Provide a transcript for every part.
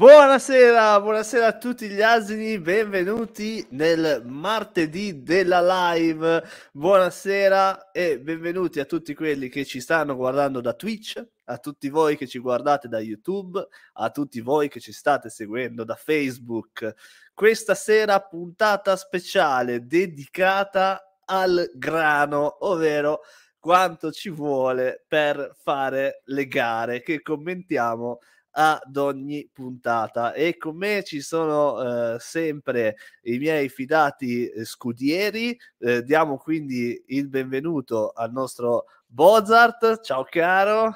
Buonasera, buonasera a tutti gli asini, benvenuti nel martedì della live. Buonasera e benvenuti a tutti quelli che ci stanno guardando da Twitch, a tutti voi che ci guardate da YouTube, a tutti voi che ci state seguendo da Facebook. Questa sera puntata speciale dedicata al grano, ovvero quanto ci vuole per fare le gare che commentiamo ad ogni puntata. E con me ci sono eh, sempre i miei fidati eh, scudieri. Eh, diamo quindi il benvenuto al nostro Bozart. Ciao caro.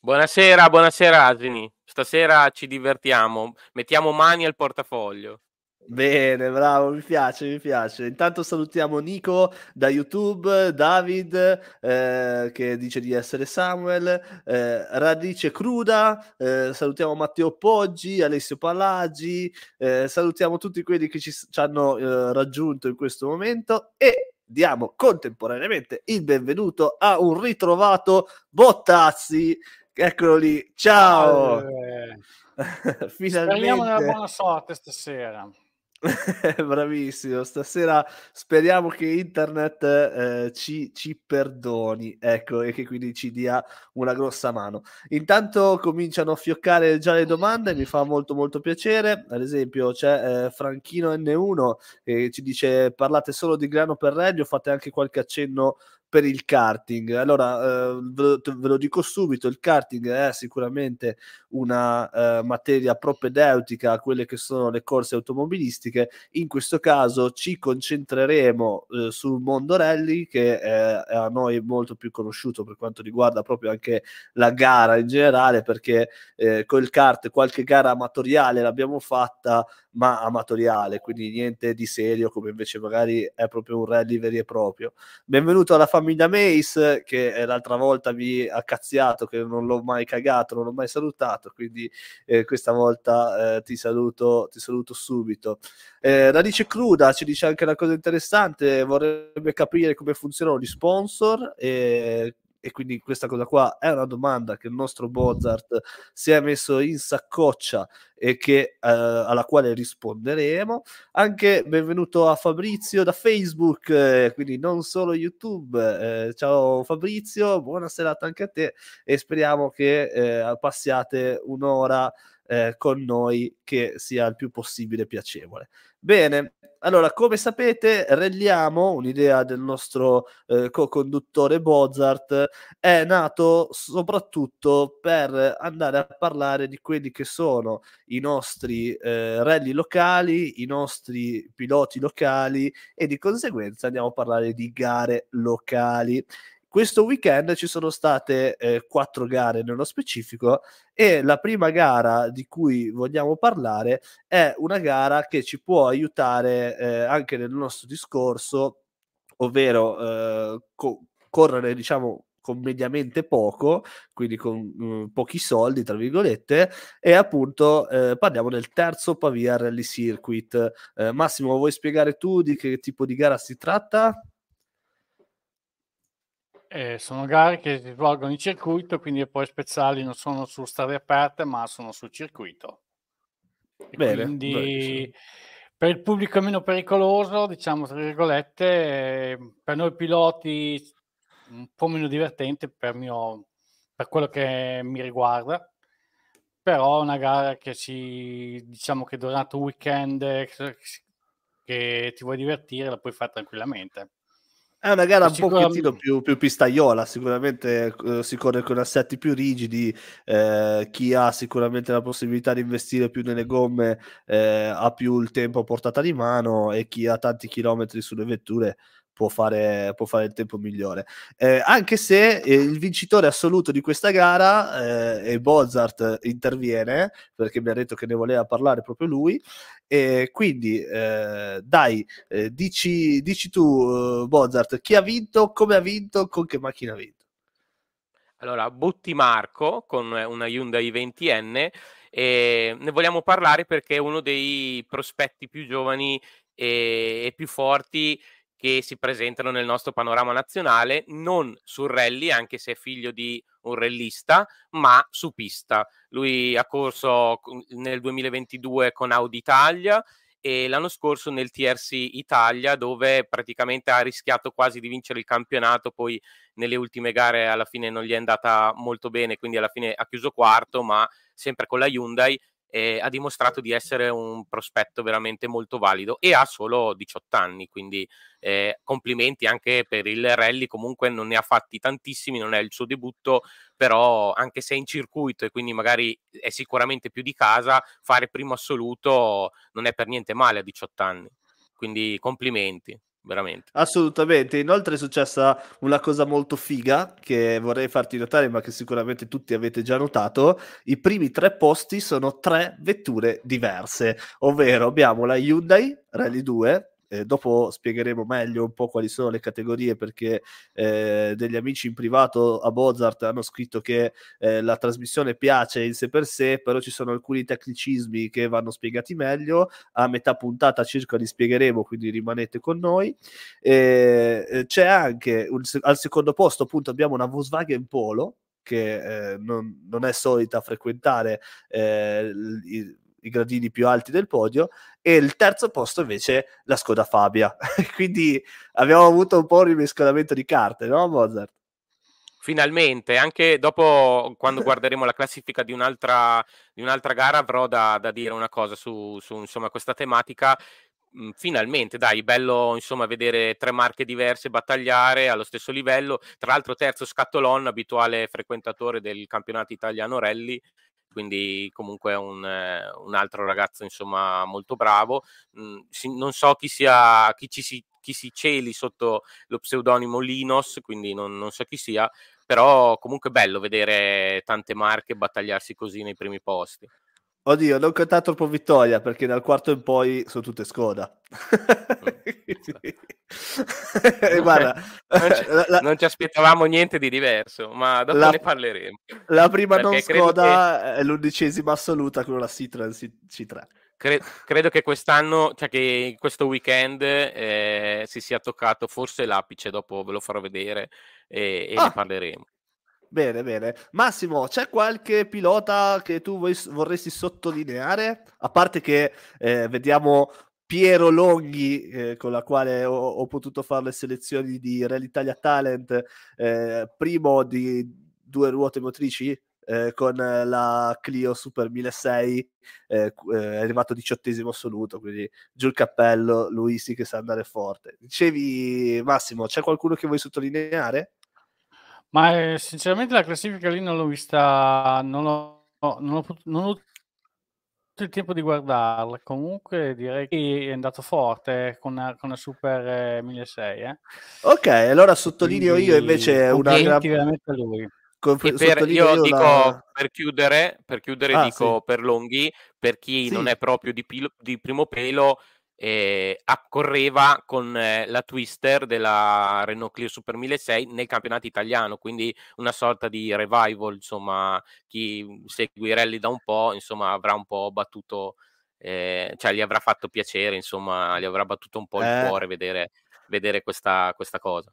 Buonasera buonasera Asini. Stasera ci divertiamo. Mettiamo mani al portafoglio Bene, bravo, mi piace, mi piace. Intanto salutiamo Nico da YouTube, David eh, che dice di essere Samuel, eh, Radice Cruda, eh, salutiamo Matteo Poggi, Alessio Palagi, eh, salutiamo tutti quelli che ci, ci hanno eh, raggiunto in questo momento e diamo contemporaneamente il benvenuto a un ritrovato Bottazzi. Eccolo lì, ciao! Finalmente. Speriamo nella buona sorte stasera. Bravissimo, stasera speriamo che internet eh, ci, ci, perdoni, ecco, e che quindi ci dia una grossa mano. Intanto cominciano a fioccare già le domande, mi fa molto molto piacere. Ad esempio c'è eh, Franchino N1 che ci dice parlate solo di grano per reggio, fate anche qualche accenno per il karting. Allora, eh, ve, lo, ve, lo, dico subito, il karting è sicuramente una eh, materia propedeutica a quelle che sono le corse automobilistiche. In questo caso ci concentreremo eh, sul mondo rally, che è, a noi molto più conosciuto per quanto riguarda proprio anche la gara in generale, perché eh, col kart qualche gara amatoriale l'abbiamo fatta, ma amatoriale, quindi niente di serio, come invece magari è proprio un rally vero e proprio. Benvenuto alla famiglia Mace che l'altra volta vi ha cazziato che non l'ho mai cagato, non l'ho mai salutato, quindi eh, questa volta eh, ti, saluto, ti saluto subito. Eh, Radice Cruda ci dice anche una cosa interessante, vorrebbe capire come funzionano gli sponsor e e quindi questa cosa qua è una domanda che il nostro Bozart si è messo in saccoccia e che, eh, alla quale risponderemo. Anche benvenuto a Fabrizio da Facebook, eh, quindi non solo YouTube. Eh, ciao Fabrizio, buona serata anche a te e speriamo che eh, passiate un'ora eh, con noi che sia il più possibile piacevole. Bene, allora, come sapete, Relliamo, un'idea del nostro eh, co-conduttore Bozart, è nato soprattutto per andare a parlare di quelli che sono i nostri eh, rally locali, i nostri piloti locali e di conseguenza andiamo a parlare di gare locali. Questo weekend ci sono state eh, quattro gare nello specifico e la prima gara di cui vogliamo parlare è una gara che ci può aiutare eh, anche nel nostro discorso, ovvero eh, co- correre diciamo con mediamente poco, quindi con uh, pochi soldi, tra virgolette, e appunto eh, parliamo del terzo Pavia Rally Circuit. Eh, Massimo, vuoi spiegare tu di che tipo di gara si tratta? Eh, sono gare che si svolgono in circuito, quindi le poi speciali non sono su strade aperte, ma sono sul circuito. E Bene, quindi beh, per il pubblico è meno pericoloso, diciamo tra virgolette, per noi piloti un po' meno divertente per, mio, per quello che mi riguarda, però è una gara che si diciamo che durante un weekend eh, che ti vuoi divertire la puoi fare tranquillamente. È una gara un pochettino più, più pistaiola, sicuramente eh, si corre con assetti più rigidi, eh, chi ha sicuramente la possibilità di investire più nelle gomme eh, ha più il tempo a portata di mano e chi ha tanti chilometri sulle vetture può fare, può fare il tempo migliore. Eh, anche se eh, il vincitore assoluto di questa gara eh, e Bozart interviene perché mi ha detto che ne voleva parlare proprio lui. E quindi eh, dai, eh, dici, dici tu, Bozart, chi ha vinto, come ha vinto, con che macchina ha vinto? Allora, Butti Marco con una Hyundai 20N e ne vogliamo parlare perché è uno dei prospetti più giovani e, e più forti che si presentano nel nostro panorama nazionale, non sul rally, anche se è figlio di un rallista, ma su pista. Lui ha corso nel 2022 con Audi Italia e l'anno scorso nel TRC Italia dove praticamente ha rischiato quasi di vincere il campionato, poi nelle ultime gare alla fine non gli è andata molto bene, quindi alla fine ha chiuso quarto, ma sempre con la Hyundai eh, ha dimostrato di essere un prospetto veramente molto valido e ha solo 18 anni, quindi eh, complimenti anche per il rally, comunque non ne ha fatti tantissimi, non è il suo debutto, però anche se è in circuito e quindi magari è sicuramente più di casa, fare primo assoluto non è per niente male a 18 anni, quindi complimenti veramente. Assolutamente. Inoltre è successa una cosa molto figa che vorrei farti notare, ma che sicuramente tutti avete già notato. I primi tre posti sono tre vetture diverse, ovvero abbiamo la Hyundai Rally 2 eh, dopo spiegheremo meglio un po' quali sono le categorie perché eh, degli amici in privato a Mozart hanno scritto che eh, la trasmissione piace in sé per sé, però ci sono alcuni tecnicismi che vanno spiegati meglio. A metà puntata circa li spiegheremo, quindi rimanete con noi. Eh, c'è anche un, al secondo posto, appunto, abbiamo una Volkswagen Polo che eh, non, non, è solita frequentare eh, i, gradini più alti del podio e il terzo posto invece la Skoda Fabia. Quindi abbiamo avuto un po' un rimescolamento di carte, no Mozart? Finalmente, anche dopo quando guarderemo la classifica di un'altra, di un'altra gara avrò da, da, dire una cosa su, su insomma, questa tematica. Mm, finalmente, dai, bello insomma vedere tre marche diverse battagliare allo stesso livello. Tra l'altro, terzo Scattolon, abituale frequentatore del campionato italiano rally, quindi comunque un, eh, un, altro ragazzo insomma molto bravo. Mm, si, non so chi, sia, chi, ci si, chi si celi sotto lo pseudonimo Linos, quindi non, non so chi sia, però comunque bello vedere tante marche battagliarsi così nei primi posti. Oddio, non conta troppo vittoria perché dal quarto in poi sono tutte Skoda. Mm. Guarda, non, ci, la, non, ci, aspettavamo niente di diverso, ma dopo la, ne parleremo. La prima non Skoda che... è l'undicesima assoluta con la Citroen C3. Cre- credo che quest'anno, cioè che questo weekend eh, si sia toccato forse l'apice, dopo ve lo farò vedere e, e ah. ne parleremo. Bene, bene. Massimo, c'è qualche pilota che tu vuoi, vorresti sottolineare? A parte che eh, vediamo Piero Longhi, eh, con la quale ho, ho, potuto fare le selezioni di Real Italia Talent, eh, primo di due ruote motrici, eh, con la Clio Super 1006 eh, è arrivato diciottesimo assoluto quindi giù il cappello lui sì che sa andare forte dicevi Massimo c'è qualcuno che vuoi sottolineare? Ma eh, sinceramente la classifica lì non l'ho vista, non ho, non ho, non ho avuto il tempo di guardarla. Comunque direi che è andato forte con una, con una Super 1006. Eh. Ok, allora sottolineo Quindi, io invece una gran... veramente lui. Per, io, io dico la... per chiudere, per chiudere ah, dico sì. per Longhi, per chi sì. non è proprio di, pilo, di primo pelo, eh, accorreva con eh, la Twister della Renault Clio Super 1006 nel campionato italiano, quindi una sorta di revival, insomma, chi segue i rally da un po', insomma, avrà un po' battuto, eh, cioè gli avrà fatto piacere, insomma, gli avrà battuto un po' il eh. cuore vedere, vedere questa, questa cosa.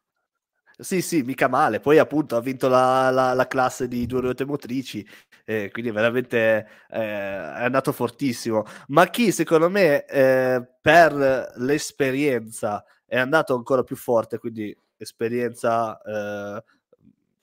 Sì, sì, mica male. Poi appunto ha vinto la, la, la classe di due ruote motrici, eh, quindi veramente eh, è andato fortissimo. Ma chi secondo me eh, per l'esperienza è andato ancora più forte, quindi esperienza eh,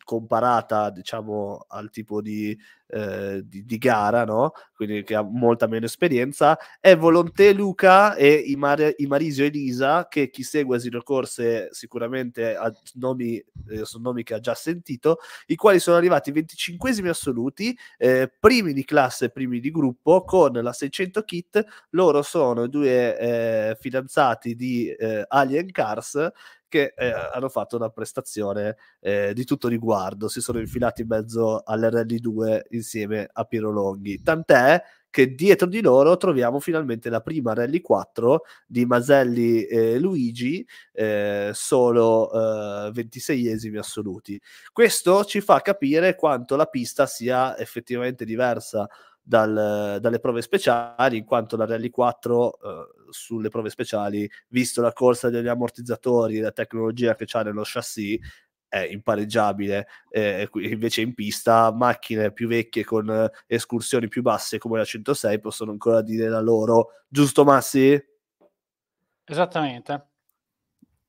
comparata diciamo al tipo di, eh, di, di, gara, no? quindi che ha molta meno esperienza, è Volonté Luca e Imar- Imarisio Elisa, che chi segue Asilo Corse sicuramente ha nomi, eh, sono nomi che ha già sentito, i quali sono arrivati 25 assoluti, eh, primi di classe, primi di gruppo, con la 600 kit, loro sono due eh, fidanzati di eh, Alien Cars che eh, hanno fatto una prestazione eh, di tutto riguardo, si sono infilati in mezzo all'RL2 insieme a Piero Longhi, tant'è che dietro di loro troviamo finalmente la prima Rally 4 di Maselli e Luigi, eh, solo eh, 26esimi assoluti. Questo ci fa capire quanto la pista sia effettivamente diversa dal, dalle prove speciali, in quanto la Rally 4 eh, sulle prove speciali, visto la corsa degli ammortizzatori e la tecnologia che c'ha nello chassis, è impareggiabile. Eh, invece in pista macchine più vecchie con eh, escursioni più basse come la 106 possono ancora dire la loro. Giusto Massi? Esattamente.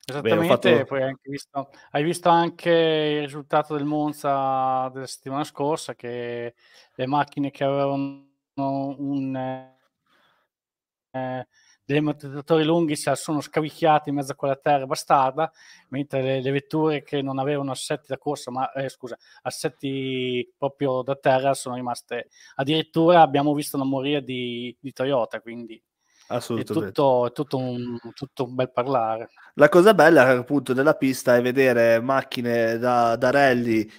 Esattamente, fatto... poi hai visto, hai visto anche il risultato del Monza della settimana scorsa che le macchine che avevano un eh, degli ammortizzatori lunghi si sono scavicchiati in mezzo a quella terra bastarda, mentre le, le vetture che non avevano assetti da corsa, ma eh, scusa, assetti proprio da terra sono rimaste. Addirittura abbiamo visto una moria di, di Toyota, quindi Assolutamente. È tutto, è tutto, un, tutto, un, bel parlare. La cosa bella appunto della pista è vedere macchine da, da rally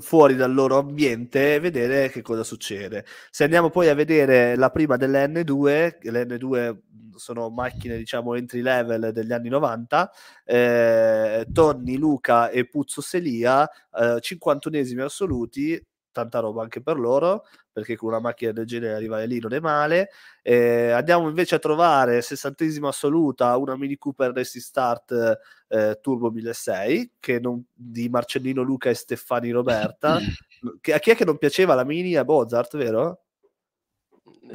fuori dal loro ambiente e vedere che cosa succede. Se andiamo poi a vedere la prima delle N2, le N2 sono macchine diciamo entry level degli anni 90, eh, Tonni, Luca e Puzzo Selia, eh, 51esimi assoluti, tanta roba anche per loro, perché con una macchina del genere arrivare lì non è male. Eh, andiamo invece a trovare sessantesima assoluta una Mini Cooper Racing Start eh, Turbo 1006 che non, di Marcellino Luca e Stefani Roberta. che, a chi è che non piaceva la Mini? A Mozart, vero?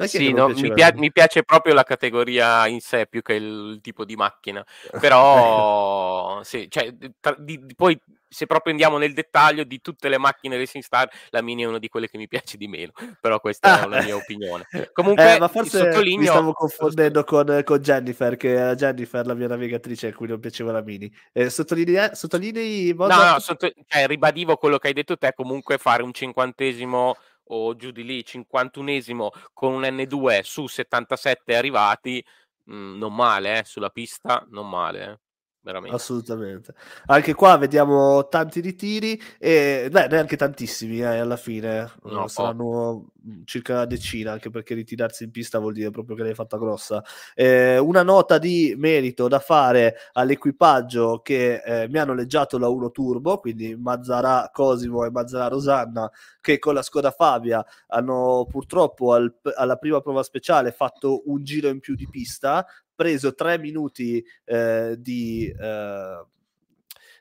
Sì, no, mi, pia- mi, piace proprio la categoria in sé più che il, tipo di macchina, però sì, cioè, tra, di, poi se proprio andiamo nel dettaglio di tutte le macchine Racing Star, la Mini è una di quelle che mi piace di meno, però questa è la mia opinione. Comunque, eh, ma forse sottolineo... mi stavo confondendo con, con, Jennifer, che era Jennifer, la mia navigatrice a cui non piaceva la Mini. Eh, sottolinei, sottolinei no, no, sotto... cioè, ribadivo quello che hai detto te, comunque fare un cinquantesimo o giù di lì, cinquantunesimo con un N2 su 77 arrivati, mh, mm, non male, eh, sulla pista, non male. Eh veramente. Assolutamente. Anche qua vediamo tanti ritiri e beh, neanche tantissimi eh, alla fine. No, saranno circa una decina, anche perché ritirarsi in pista vuol dire proprio che l'hai fatta grossa. Eh, una nota di merito da fare all'equipaggio che eh, mi hanno leggiato la 1 Turbo, quindi Mazzara Cosimo e Mazzara Rosanna, che con la Skoda Fabia hanno purtroppo al, alla prima prova speciale fatto un giro in più di pista, preso tre minuti eh, di, eh,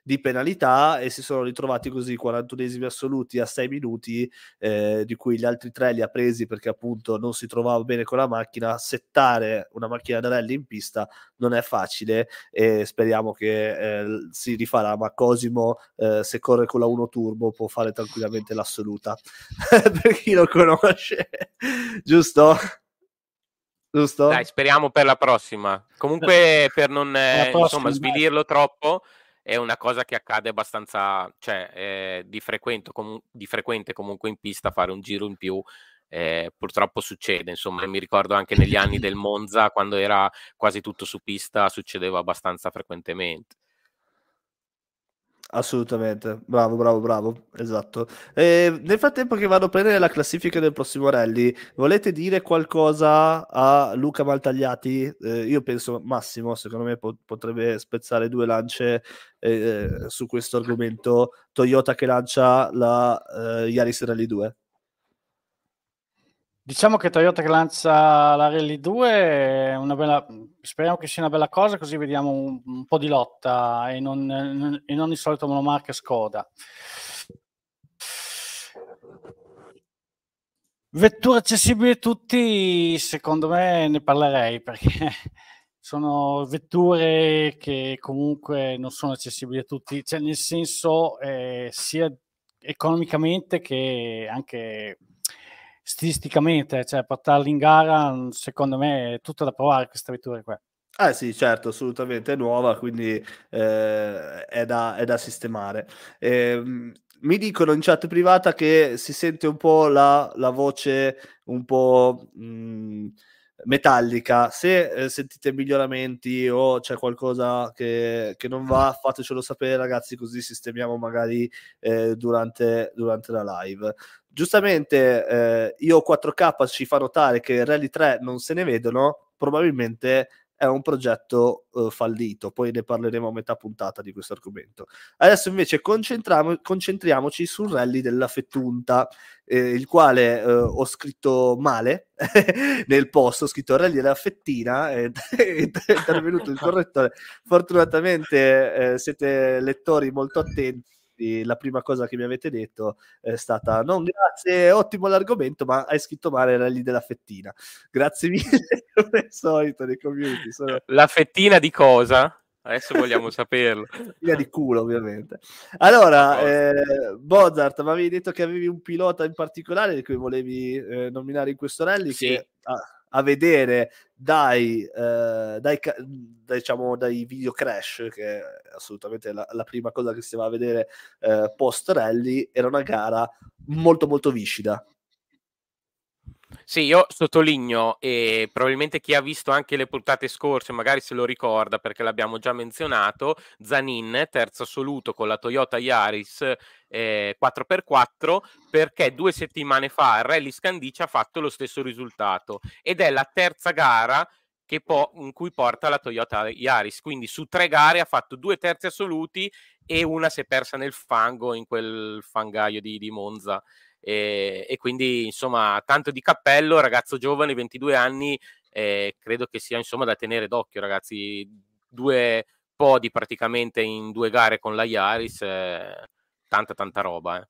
di, penalità e si sono ritrovati così 41esimi assoluti a 6 minuti, eh, di cui gli altri tre li ha presi perché appunto non si trovava bene con la macchina. Settare una macchina da rally in pista non è facile e speriamo che eh, si rifarà, ma Cosimo eh, se corre con la 1 turbo può fare tranquillamente l'assoluta per chi lo conosce, giusto? Giusto? Dai, speriamo per la prossima. Comunque, per non eh, prossima, insomma, svilirlo troppo, è una cosa che accade abbastanza, cioè, eh, di, frequente, com- di, frequente comunque in pista fare un giro in più. Eh, purtroppo succede, insomma, mi ricordo anche negli anni del Monza, quando era quasi tutto su pista, succedeva abbastanza frequentemente. Assolutamente, bravo, bravo, bravo, esatto. E nel frattempo che vado a prendere la classifica del prossimo rally, volete dire qualcosa a Luca Maltagliati? Eh, io penso Massimo, secondo me po- potrebbe spezzare due lance eh, su questo argomento. Toyota che lancia la eh, Yaris Rally 2. Diciamo che Toyota che lancia la Rally 2 è una bella, speriamo che sia una bella cosa, così vediamo un, un po' di lotta e non, e non il solito monomarca Skoda. Vetture accessibili a tutti, secondo me ne parlerei perché sono vetture che comunque non sono accessibili a tutti, cioè nel senso eh, sia economicamente che anche stilisticamente, cioè portarli in gara, secondo me è tutto da provare questa vettura qua. Eh sì, certo, assolutamente nuova, quindi eh, è, da, è, da, sistemare. Eh, mi dicono in chat privata che si sente un po' la, la voce un po' mh, mm, metallica. Se eh, sentite miglioramenti o c'è qualcosa che, che, non va, fatecelo sapere, ragazzi, così sistemiamo magari eh, durante, durante la live giustamente eh, io 4K ci fa notare che Rally 3 non se ne vedono, probabilmente è un progetto uh, fallito, poi ne parleremo a metà puntata di questo argomento. Adesso invece concentriamoci sul rally della Fettunta, eh, il quale eh, ho scritto male nel post, ho scritto rally della Fettina, e è intervenuto il correttore. Fortunatamente eh, siete lettori molto attenti la prima cosa che mi avete detto è stata non grazie, ottimo l'argomento, ma hai scritto male era lì della fettina. Grazie mille, come al solito nei community. Sono... La fettina di cosa? Adesso vogliamo saperlo. Via di culo, ovviamente. Allora, eh, Bozart, mi avevi detto che avevi un pilota in particolare di cui volevi eh, nominare in questo rally sì. che ah, a vedere dai, eh, dai, diciamo, dai video crash, che è assolutamente la, la prima cosa che si va a vedere eh, post rally, era una gara molto molto viscida. Sì, io sottolineo e probabilmente chi ha visto anche le puntate scorse magari se lo ricorda perché l'abbiamo già menzionato, Zanin, terzo assoluto con la Toyota Yaris eh, 4x4 perché due settimane fa il Rally Scandici ha fatto lo stesso risultato ed è la terza gara po- in cui porta la Toyota Yaris, quindi su tre gare ha fatto due terzi assoluti e una si è persa nel fango in quel fangaio di, di Monza. E, e, quindi insomma tanto di cappello, ragazzo giovane, 22 anni, eh, credo che sia insomma da tenere d'occhio ragazzi, due podi praticamente in due gare con la Yaris, eh, tanta tanta roba. Eh.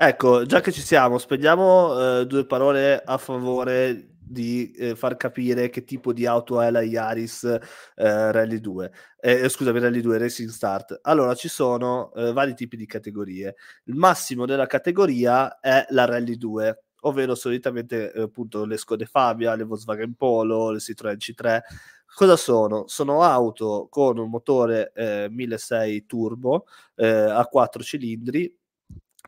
Ecco, già che ci siamo, spendiamo eh, due parole a favore di eh, far capire che tipo di auto è la Yaris eh, Rally 2. Eh, eh, scusami, Rally 2 Racing Start. Allora, ci sono eh, vari tipi di categorie. Il massimo della categoria è la Rally 2, ovvero solitamente eh, appunto le Skode Fabia, le Volkswagen Polo, le Citroen C3. Cosa sono? Sono auto con un motore eh, 1600 turbo eh, a 4 cilindri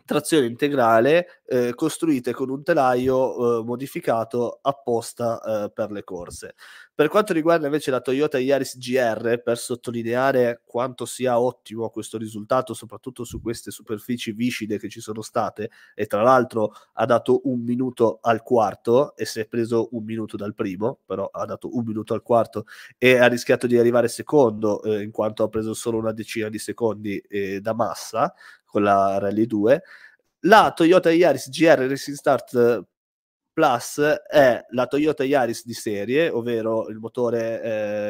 trazione integrale eh, costruite con un telaio eh, modificato apposta eh, per le corse. Per quanto riguarda invece la Toyota Yaris GR, per sottolineare quanto sia ottimo questo risultato, soprattutto su queste superfici viscide che ci sono state, e tra l'altro ha dato un minuto al quarto e si è preso un minuto dal primo, però ha dato un minuto al quarto e ha rischiato di arrivare secondo, eh, in quanto ha preso solo una decina di secondi eh, da massa, con la Rally 2. La Toyota Yaris GR Racing Start Plus è la Toyota Yaris di serie, ovvero il motore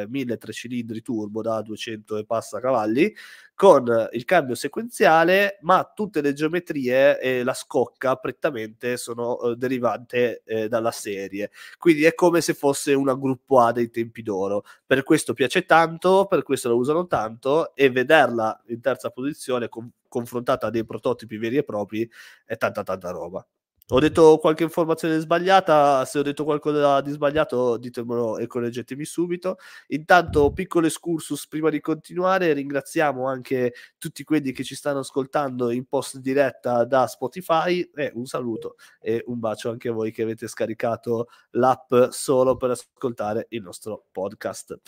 eh, 1003 cilindri turbo da 200 e passa cavalli, con il cambio sequenziale, ma tutte le geometrie e la scocca prettamente sono eh, derivate eh, dalla serie. Quindi è come se fosse una gruppo A dei tempi d'oro. Per questo piace tanto, per questo la usano tanto e vederla in terza posizione con- confrontata a dei prototipi veri e propri è tanta tanta roba. Ho detto qualche informazione sbagliata, se ho detto qualcosa di sbagliato ditemelo e correggetemi subito. Intanto, piccolo excursus prima di continuare, ringraziamo anche tutti quelli che ci stanno ascoltando in post diretta da Spotify e un saluto e un bacio anche a voi che avete scaricato l'app solo per ascoltare il nostro podcast.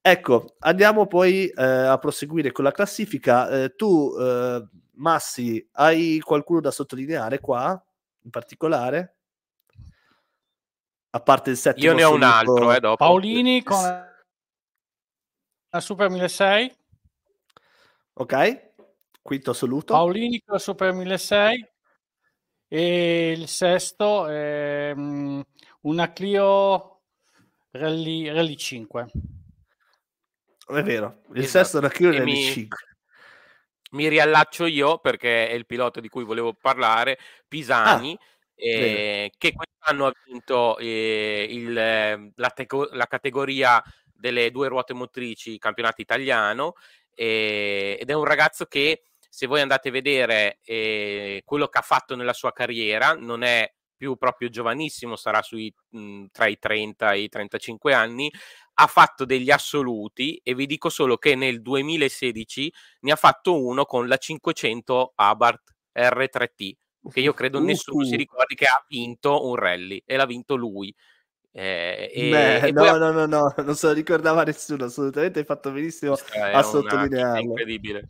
Ecco, andiamo poi eh, a proseguire con la classifica. Eh, tu, eh, Massi, hai qualcuno da sottolineare qua? In particolare? A parte il settimo Io ne ho un altro, eh, dopo. Paolini con la Super 1006. Ok, quinto assoluto. Paolini con la Super 1006. E il sesto è um, una Clio Rally, Rally 5. È vero, il esatto. sesto è una Clio Rally mi... 5 mi riallaccio io perché è il pilota di cui volevo parlare, Pisani. Ah. Eh, che quest'anno ha vinto eh, il, ehm, la, teco- la, categoria delle due ruote motrici campionato italiano eh, ed è un ragazzo che se voi andate a vedere eh, quello che ha fatto nella sua carriera non è più proprio giovanissimo, sarà sui, mh, tra i 30 e i 35 anni, ha fatto degli assoluti e vi dico solo che nel 2016 ne ha fatto uno con la 500 Abarth R3T, che io credo uh, nessuno uh. si ricordi che ha vinto un rally e l'ha vinto lui. Eh, e, Beh, e no, poi... no, no, no, non se lo ricordava nessuno, assolutamente hai fatto benissimo a sottolinearlo. Incredibile.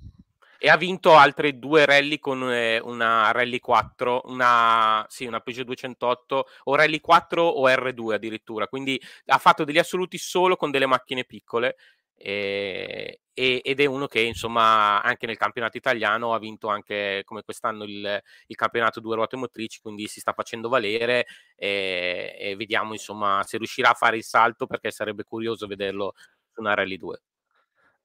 E ha vinto altre due rally con eh, una Rally 4, una, sì, una Peugeot 208 o Rally 4 o R2 addirittura, quindi ha fatto degli assoluti solo con delle macchine piccole e, ed è uno che insomma anche nel campionato italiano ha vinto anche come quest'anno il, il campionato due ruote motrici, quindi si sta facendo valere e, e vediamo insomma se riuscirà a fare il salto perché sarebbe curioso vederlo su una Rally 2.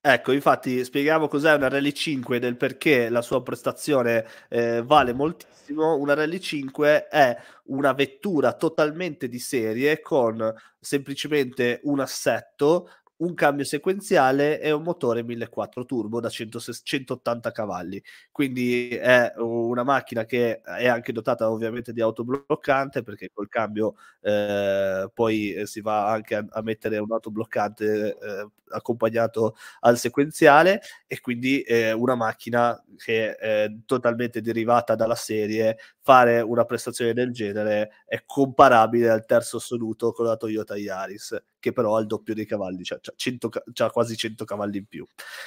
Ecco, infatti spieghiamo cos'è una Rally 5 e del perché la sua prestazione eh, vale moltissimo. Una Rally 5 è una vettura totalmente di serie con semplicemente un assetto un cambio sequenziale e un motore 1400 turbo da 100, 180 cavalli. Quindi è una macchina che è anche dotata ovviamente di autobloccante perché col cambio eh, poi si va anche a, a mettere un autobloccante eh, accompagnato al sequenziale e quindi è una macchina che è totalmente derivata dalla serie. Fare una prestazione del genere è comparabile al terzo assoluto con la Toyota Yaris che però ha il doppio dei cavalli, cioè, cioè quasi 100 cavalli in più.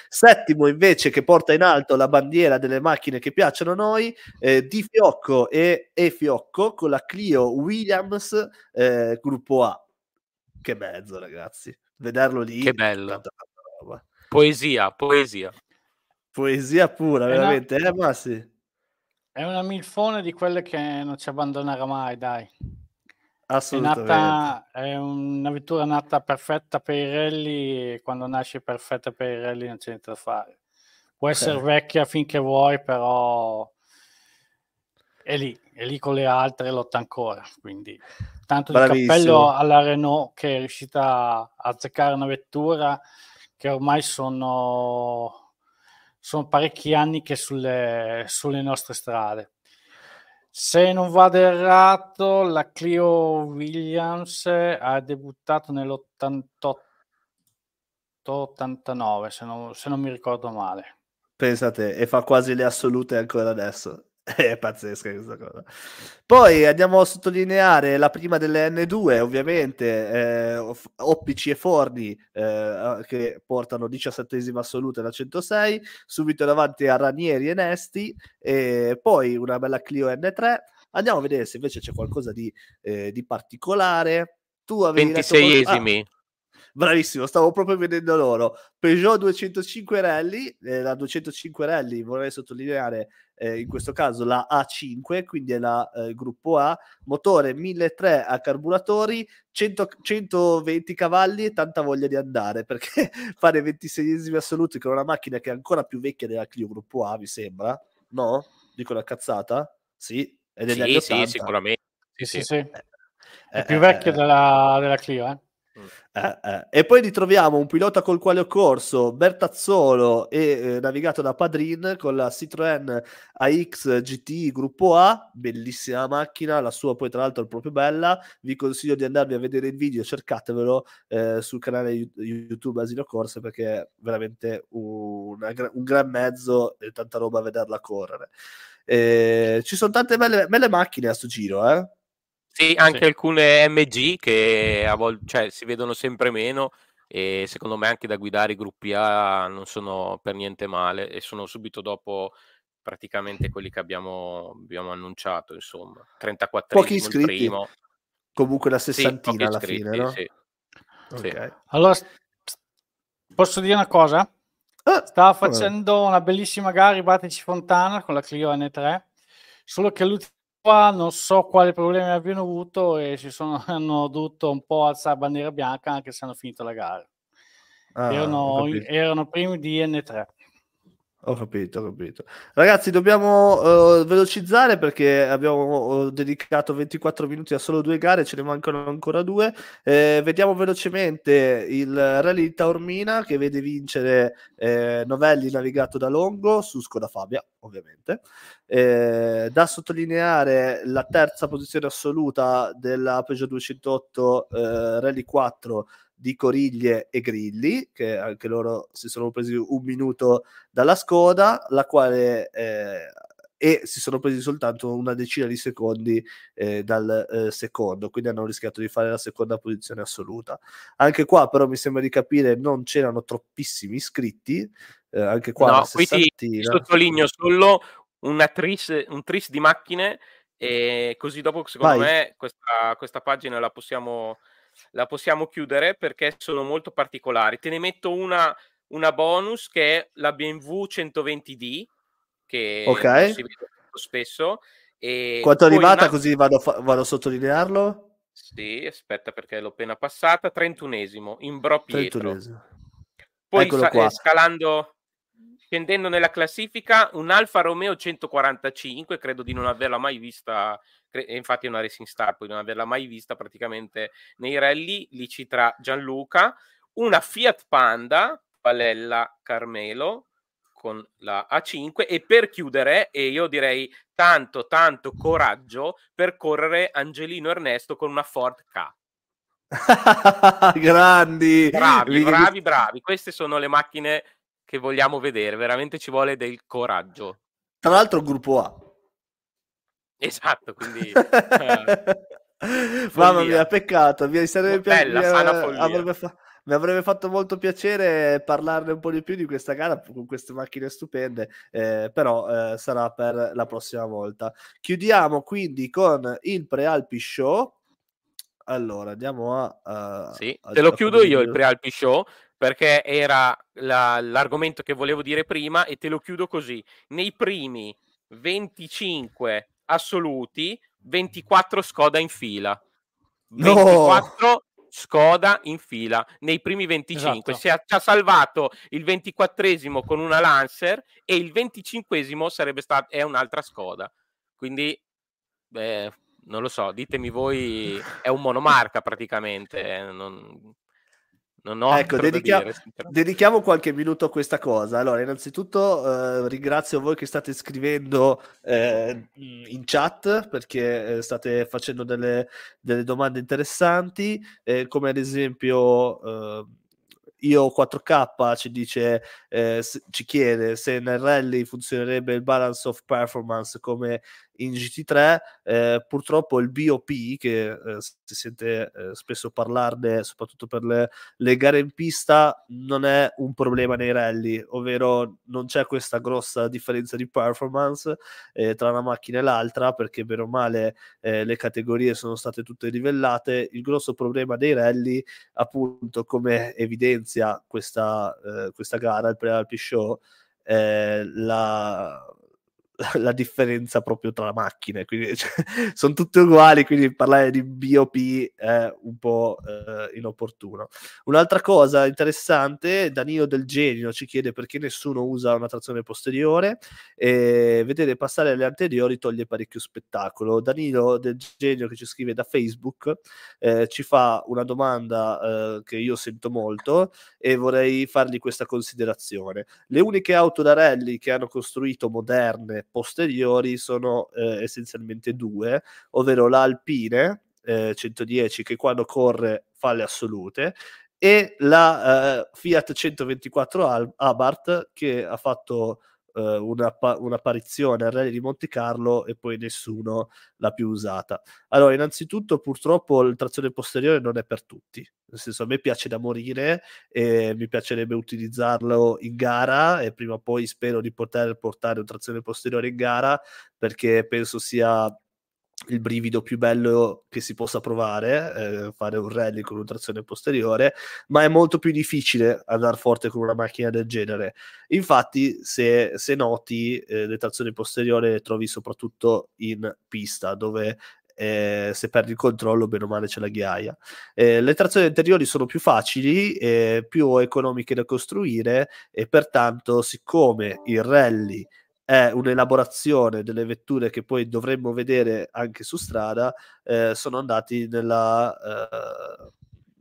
Settimo invece che porta in alto la bandiera delle macchine che piacciono a noi, eh, Di Fiocco e, e Fiocco con la Clio Williams eh, gruppo A. Che mezzo ragazzi, vederlo lì. Che bello. Poesia, poesia. Poesia pura, veramente, una... eh Massi? È una milfone di quelle che non ci abbandonerà mai, dai. Assolutamente. È, nata, è una vettura nata perfetta per i rally e quando nasce perfetta per i rally non c'è niente da fare. Può essere okay. vecchia finché vuoi, però è lì, è lì con le altre lotta ancora. Quindi tanto di Bravissimo. cappello alla Renault che è riuscita a azzeccare una vettura che ormai sono, sono parecchi anni che sulle, sulle nostre strade. Se non vado errato, la Clio Williams ha debuttato nell'88-89, se se non mi ricordo male. Pensate, e fa quasi le assolute ancora adesso. È pazzesca questa cosa. Poi andiamo a sottolineare la prima delle N2, ovviamente, eh, Oppici e Forni eh, che portano 17 assoluta da 106, subito davanti a Ranieri e Nesti, e poi una bella Clio N3. Andiamo a vedere se invece c'è qualcosa di, eh, di particolare. Tu avevi 26esimi. Ah, Bravissimo, stavo proprio vedendo loro. Peugeot 205 Rally, eh, la 205 Rally vorrei sottolineare eh, in questo caso la A5, quindi è la eh, gruppo A, motore 1300 a carburatori, 100, 120 cavalli e tanta voglia di andare, perché fare 26esimi assoluti con una macchina che è ancora più vecchia della Clio gruppo A, vi sembra? No? Dico una cazzata? Sì, è degli sì, anni 80. Sì, sicuramente. Sì, sì, sì. Eh, è più vecchia eh, della, della Clio, eh? Eh, eh. E poi ritroviamo un pilota col quale ho corso, Bertazzolo, e eh, navigato da Padrin con la Citroën AX GTI Gruppo A, bellissima macchina, la sua poi tra l'altro è proprio bella, vi consiglio di andarvi a vedere il video, cercatevelo eh, sul canale YouTube Asilo Corse perché è veramente un, un gran mezzo e tanta roba a vederla correre. Eh, ci sono tante belle, belle macchine a sto giro, eh? Sì, anche sì. alcune MG che a volte cioè, si vedono sempre meno e secondo me anche da guidare i gruppi A non sono per niente male e sono subito dopo praticamente quelli che abbiamo, abbiamo annunciato, insomma. 34 Pochi iscritti. Primo. Comunque la sessantina sì, alla iscritti, fine, no? Sì. Okay. Allora, posso dire una cosa? Ah, Stava facendo una bellissima gara i Battici Fontana con la Clio N3, solo che l'ultimo qua non so quali problemi abbiano avuto e si sono, hanno dovuto un po' alzare bandiera bianca anche se hanno finito la gara. Ah, erano, erano primi di N3. Ho capito, ho capito. Ragazzi, dobbiamo uh, velocizzare perché abbiamo dedicato 24 minuti a solo due gare, ce ne mancano ancora due. Eh, vediamo velocemente il Rally di Taormina che vede vincere eh, Novelli navigato da Longo su Skoda Fabia, ovviamente. Eh, da sottolineare la terza posizione assoluta della Peugeot 208 eh, Rally 4 di Coriglie e Grilli, che anche loro si sono presi un minuto dalla Skoda, la quale eh, e si sono presi soltanto una decina di secondi eh, dal eh, secondo, quindi hanno rischiato di fare la seconda posizione assoluta. Anche qua però mi sembra di capire non c'erano troppissimi iscritti, eh, anche qua no, qui ti, ti, sottolineo solo una tris, un tris di macchine e così dopo secondo Vai. me questa, questa pagina la possiamo, la possiamo chiudere perché sono molto particolari. Te ne metto una, una bonus che è la BMW 120D che okay. si vede spesso. E Quanto è arrivata una... così vado, vado a sottolinearlo? Sì, aspetta perché l'ho appena passata, 31esimo in Bro Pietro. Poi sa- scalando, scendendo nella classifica, un Alfa Romeo 145, credo di non averla mai vista, cre- infatti è una Racing Star, poi non averla mai vista praticamente nei rally, lì ci tra Gianluca, una Fiat Panda, Valella Carmelo, con la A5 e per chiudere, e io direi tanto tanto coraggio per correre Angelino Ernesto con una Ford K. Grandi! Bravi, bravi, bravi. Queste sono le macchine che vogliamo vedere, veramente ci vuole del coraggio. Tra l'altro gruppo A. Esatto, quindi... Eh, Mamma mia, peccato, mi sarebbe piaciuto... Avrebbe, fa- mi avrebbe fatto molto piacere parlarne un po' di più di questa gara con queste macchine stupende, eh, però eh, sarà per la prossima volta. Chiudiamo quindi con il Prealpi Show. Allora, andiamo a... Uh, sì, a te lo chiudo io il Prealpi Show perché era la, l'argomento che volevo dire prima e te lo chiudo così. Nei primi 25 assoluti, 24 Skoda in fila. 24 no! Skoda in fila nei primi 25. Esatto. Si è, ci ha salvato il 24esimo con una Lancer e il 25esimo sarebbe stato è un'altra Skoda. Quindi beh, non lo so, ditemi voi, è un monomarca praticamente. Eh, non, non ho ecco, dedichia- dire, dedichiamo qualche minuto a questa cosa. Allora, innanzitutto eh, ringrazio voi che state scrivendo eh, in chat perché eh, state facendo delle, delle domande interessanti, come ad esempio eh, io 4K ci dice, eh, ci chiede se nel rally funzionerebbe il balance of performance come in GT3 eh, purtroppo il BOP che eh, si sente eh, spesso parlarne soprattutto per le, le, gare in pista non è un problema nei rally ovvero non c'è questa grossa differenza di performance eh, tra una macchina e l'altra perché bene o male eh, le categorie sono state tutte livellate. Il grosso problema dei rally appunto come evidenzia questa, eh, questa gara il pre-alpi show la, la differenza proprio tra macchine, quindi cioè, sono tutte uguali, quindi parlare di BOP è un po' eh, inopportuno. Un'altra cosa interessante, Danilo del Genio ci chiede perché nessuno usa una trazione posteriore e vedere passare le anteriori toglie parecchio spettacolo. Danilo del Genio che ci scrive da Facebook eh, ci fa una domanda eh, che io sento molto e vorrei fargli questa considerazione. Le uniche auto da rally che hanno costruito moderne posteriori sono eh, essenzialmente due, ovvero l'Alpine eh, 110 che quando corre fa le assolute e la eh, Fiat 124 Al- Abarth che ha fatto eh, una, un'apparizione al Rally di Monte Carlo e poi nessuno l'ha più usata. Allora, innanzitutto, purtroppo il trazione posteriore non è per tutti. Nel senso, a me piace da morire e mi piacerebbe utilizzarlo in gara e prima o poi spero di poter portare un trazione posteriore in gara perché penso sia il brivido più bello che si possa provare, eh, fare un rally con una trazione posteriore, ma è molto più difficile andare forte con una macchina del genere. Infatti, se, se noti, eh, le trazioni posteriori le trovi soprattutto in pista, dove eh, se perdi il controllo, bene o male c'è la ghiaia. Eh, le trazioni anteriori sono più facili, eh, più economiche da costruire e pertanto, siccome il rally è un'elaborazione delle vetture che poi dovremmo vedere anche su strada, eh, sono andati nella, eh,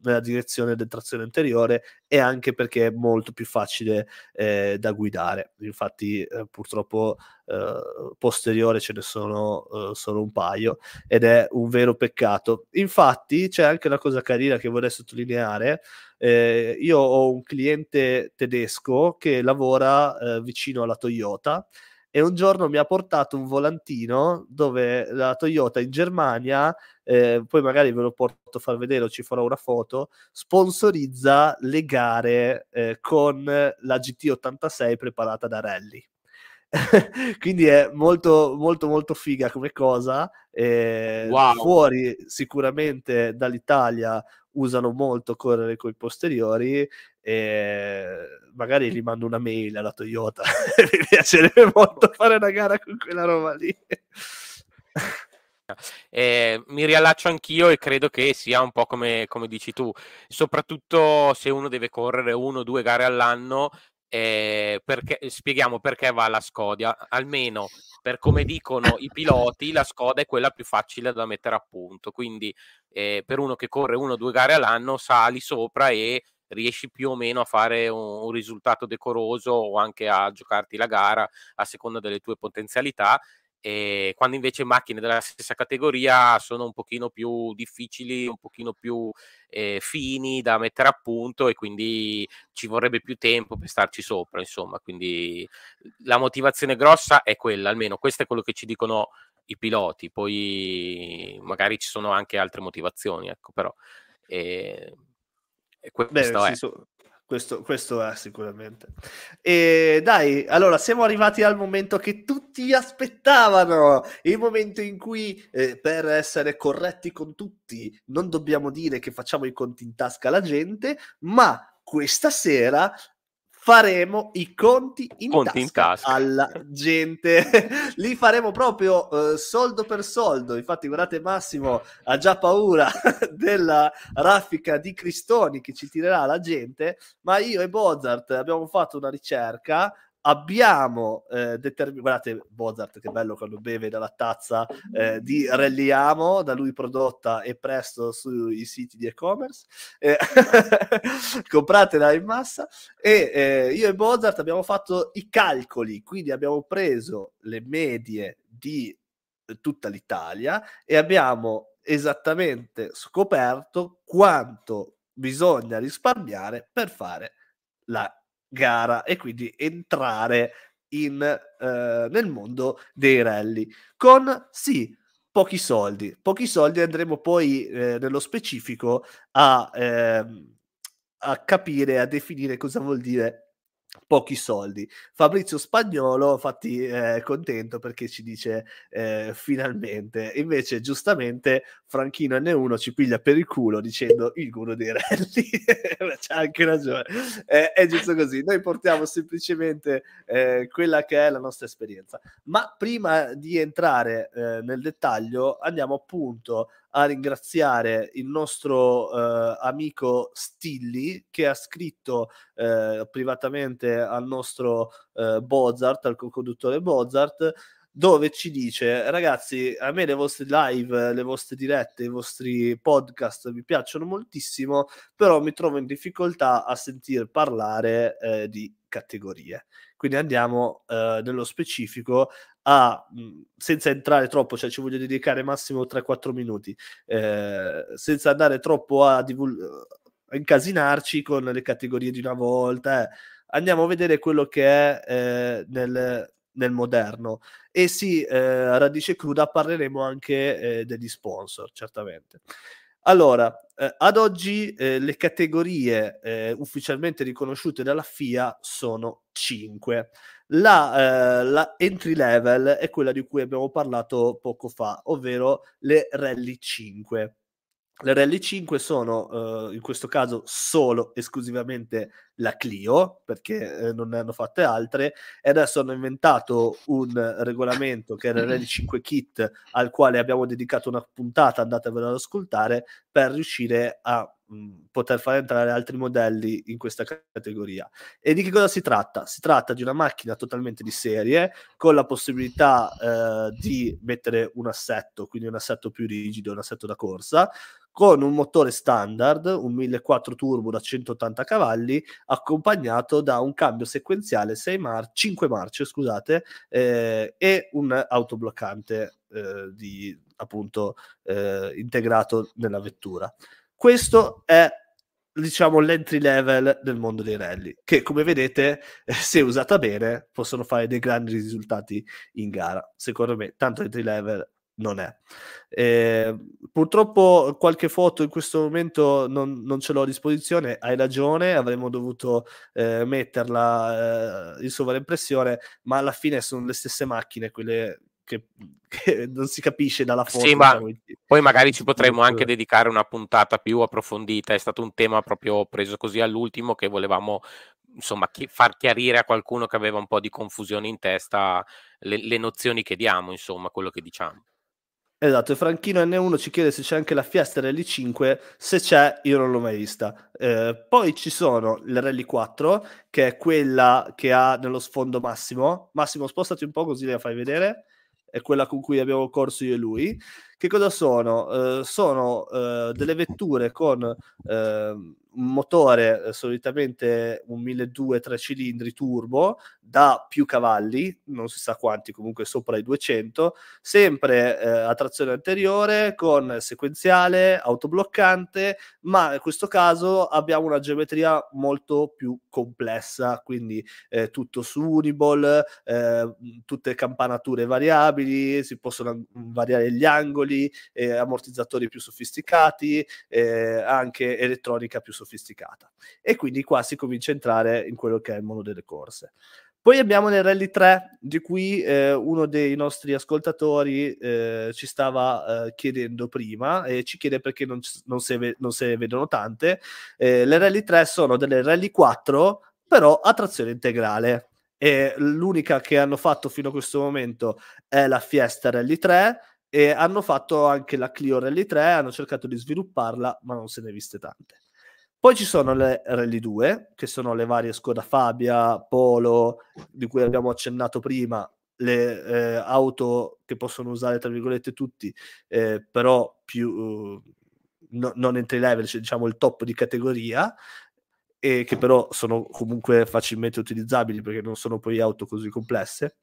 nella, direzione del trazione anteriore e anche perché è molto più facile eh, da guidare. Infatti, eh, purtroppo eh, posteriore ce ne sono eh, solo un paio ed è un vero peccato. Infatti, c'è anche una cosa carina che vorrei sottolineare. io ho un cliente tedesco che lavora vicino alla Toyota e un giorno mi ha portato un volantino dove la Toyota in Germania, eh, poi magari ve lo porto a far vedere o ci farò una foto, sponsorizza le gare eh, con la GT86 preparata da Rally. quindi è molto molto molto figa come cosa eh, wow. fuori sicuramente dall'Italia usano molto correre con i posteriori e magari gli mando una mail alla Toyota. Mi piacerebbe molto fare una gara con quella roba lì. Eh, mi riallaccio anch'io e credo che sia un po' come, come, dici tu, soprattutto se uno deve correre uno o due gare all'anno, eh, perché, spieghiamo perché va alla Scodia, almeno per come dicono i piloti, la Skoda è quella più facile da mettere a punto, quindi eh, per uno che corre uno o due gare all'anno sali sopra e riesci più o meno a fare un, un, risultato decoroso o anche a giocarti la gara a seconda delle tue potenzialità e quando invece macchine della stessa categoria sono un pochino più difficili, un pochino più eh, fini da mettere a punto e quindi ci vorrebbe più tempo per starci sopra, insomma, quindi la motivazione grossa è quella, almeno questo è quello che ci dicono i piloti, poi magari ci sono anche altre motivazioni, ecco, però eh, questo Beh, è. Sì, so, questo, questo è sicuramente. E dai, allora siamo arrivati al momento che tutti aspettavano, il momento in cui eh, per essere corretti con tutti non dobbiamo dire che facciamo i conti in tasca alla gente, ma questa sera faremo i conti in, conti tasca, in alla gente. Li faremo proprio uh, soldo per soldo. Infatti, guardate, Massimo ha già paura della raffica di Cristoni che ci tirerà la gente. Ma io e Bozart abbiamo fatto una ricerca abbiamo eh, determinato, guardate Bozart che bello quando beve dalla tazza eh, di Relliamo, da lui prodotta e presto sui siti di e-commerce, eh, compratela in massa. E eh, io e Bozart abbiamo fatto i calcoli, quindi abbiamo preso le medie di tutta l'Italia e abbiamo esattamente scoperto quanto bisogna risparmiare per fare la gara e quindi entrare in, eh, nel mondo dei rally. Con sì pochi soldi. Pochi soldi andremo poi eh, nello specifico a, eh, a capire a definire cosa vuol dire pochi soldi. Fabrizio Spagnolo, infatti, è contento perché ci dice eh, finalmente. Invece, giustamente, Franchino N1 ci piglia per il culo dicendo il guru dei rally. C'ha anche ragione. Eh, è giusto così. Noi portiamo semplicemente eh, quella che è la nostra esperienza. Ma prima di entrare eh, nel dettaglio, andiamo appunto a ringraziare il nostro eh, amico Stilli che ha scritto eh, privatamente al nostro eh, Bozart, al co-conduttore Bozart, dove ci dice ragazzi a me le vostre live le vostre dirette i vostri podcast mi piacciono moltissimo però mi trovo in difficoltà a sentir parlare eh, di categorie quindi andiamo eh, nello specifico a, senza entrare troppo, cioè ci voglio dedicare massimo 3-4 minuti, eh, senza andare troppo a, divul- a, incasinarci con le categorie di una volta, eh. andiamo a vedere quello che è eh, nel, nel moderno. E sì, eh, a radice cruda parleremo anche eh, degli sponsor, certamente. Allora, eh, ad oggi le categorie ufficialmente riconosciute dalla FIA sono 5. La, eh, la, entry level è quella di cui abbiamo parlato poco fa, ovvero le Rally 5. Le Rally 5 sono eh, in questo caso solo esclusivamente la Clio, perché eh, non ne hanno fatte altre, e adesso hanno inventato un regolamento che è il Rally 5 Kit, al quale abbiamo dedicato una puntata, andatevelo ad ascoltare, per riuscire a mh, poter far entrare altri modelli in questa categoria. E di che cosa si tratta? Si tratta di una macchina totalmente di serie, con la possibilità eh, di mettere un assetto, quindi un assetto più rigido, un assetto da corsa, con un motore standard, un 1400 turbo da 180 cavalli, accompagnato da un cambio sequenziale 6 mar- 5 marce scusate, eh, e un autobloccante eh, di, appunto eh, integrato nella vettura. Questo è diciamo l'entry level del mondo dei rally che come vedete se usata bene possono fare dei grandi risultati in gara. Secondo me tanto entry level non è. Eh, purtroppo qualche foto in questo momento non, non, ce l'ho a disposizione hai ragione avremmo dovuto eh, metterla eh, in sovraimpressione ma alla fine sono le stesse macchine quelle che, che, non si capisce dalla foto. Sì, ma diciamo, poi magari ci potremmo anche dedicare una puntata più approfondita. È stato un tema proprio preso così all'ultimo che volevamo insomma chi- far chiarire a qualcuno che aveva un po' di confusione in testa le, le nozioni che diamo, insomma, quello che diciamo. Esatto, e Franchino N1 ci chiede se c'è anche la Fiesta Rally 5, se c'è io non l'ho mai vista. Eh, poi ci sono le Rally 4, che è quella che ha nello sfondo Massimo. Massimo, spostati un po' così la fai vedere è quella con cui abbiamo corso io e lui. Che cosa sono? Uh, sono uh, delle vetture con uh, un motore eh, solitamente un 1200 3 cilindri turbo da più cavalli, non si sa quanti, comunque sopra i 200, sempre eh, a trazione anteriore con sequenziale, autobloccante, ma in questo caso abbiamo una geometria molto più complessa, quindi eh, tutto su Uniball, eh, tutte campanature variabili, si possono variare gli angoli, eh, ammortizzatori più sofisticati, eh, anche elettronica più sofisticata. E quindi qua si comincia a entrare in quello che è il mondo delle corse. Poi abbiamo le Rally 3, di cui eh, uno dei nostri ascoltatori eh, ci stava eh, chiedendo prima e ci chiede perché non, non, se, non se, vedono tante. Eh, le Rally 3 sono delle Rally 4, però a trazione integrale. E l'unica che hanno fatto fino a questo momento è la Fiesta Rally 3 e hanno fatto anche la Clio Rally 3, hanno cercato di svilupparla, ma non se ne viste tante. Poi ci sono le Rally 2, che sono le varie Skoda Fabia, Polo, di cui abbiamo accennato prima, le eh, auto che possono usare, tra virgolette, tutti, eh, però più uh, no, non entry level, cioè diciamo il top di categoria, e che però sono comunque facilmente utilizzabili perché non sono poi auto così complesse.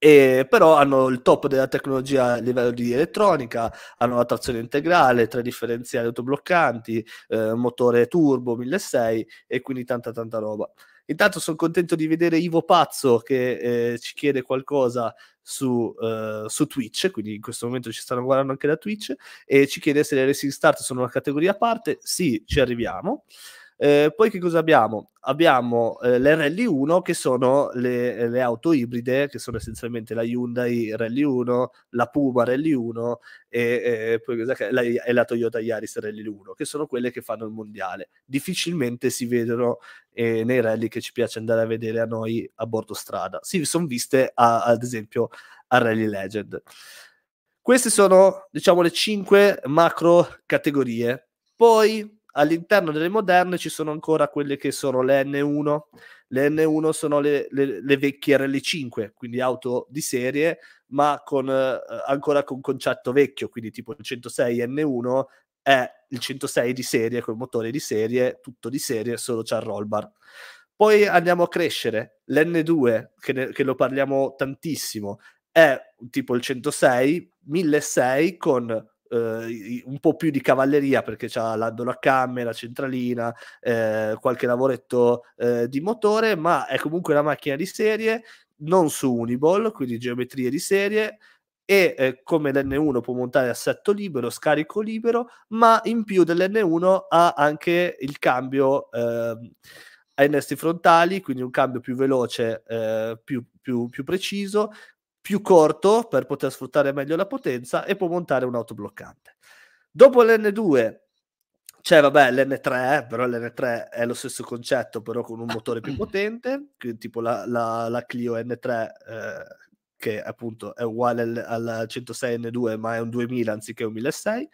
E però hanno il top della tecnologia a livello di elettronica, hanno la trazione integrale, tre differenziali autobloccanti, eh, motore turbo 1600 e quindi tanta tanta roba. Intanto sono contento di vedere Ivo Pazzo che eh, ci chiede qualcosa su, uh, su, Twitch, quindi in questo momento ci stanno guardando anche da Twitch, e ci chiede se le Racing Start sono una categoria a parte. Sì, ci arriviamo. Eh, poi che cosa abbiamo? Abbiamo eh, le Rally 1 che sono le, le, auto ibride, che sono essenzialmente la Hyundai Rally 1, la Puma Rally 1 e, e poi la, e la Toyota Yaris Rally 1, che sono quelle che fanno il mondiale. Difficilmente si vedono eh, nei rally che ci piace andare a vedere a noi a bordo strada. Si sono viste a, ad esempio a Rally Legend. Queste sono, diciamo, le cinque macro categorie. Poi all'interno delle moderne ci sono ancora quelle che sono le N1. Le N1 sono le, le, le vecchie RL5, quindi auto di serie, ma con, eh, ancora con concetto vecchio, quindi tipo il 106 N1 è il 106 di serie, col motore di serie, tutto di serie, solo c'è il roll bar. Poi andiamo a crescere, l'N2, che, ne, che lo parliamo tantissimo, è tipo il 106, 1600 con eh, un po' più di cavalleria perché c'ha l'andolo a camme, la centralina, eh, qualche lavoretto eh, di motore, ma è comunque una macchina di serie, non su Uniball, quindi geometrie di serie, e eh, come l'N1 può montare assetto libero, scarico libero, ma in più dell'N1 ha anche il cambio eh, ai nesti frontali, quindi un cambio più veloce, eh, più, più, più preciso, più corto per poter sfruttare meglio la potenza e può montare un autobloccante. Dopo l'N2 c'è vabbè l'N3, però l'N3 è lo stesso concetto, però con un motore più potente, tipo la, la, la Clio N3 eh, che appunto è uguale al, al 106 N2 ma è un 2000 anziché un 1600.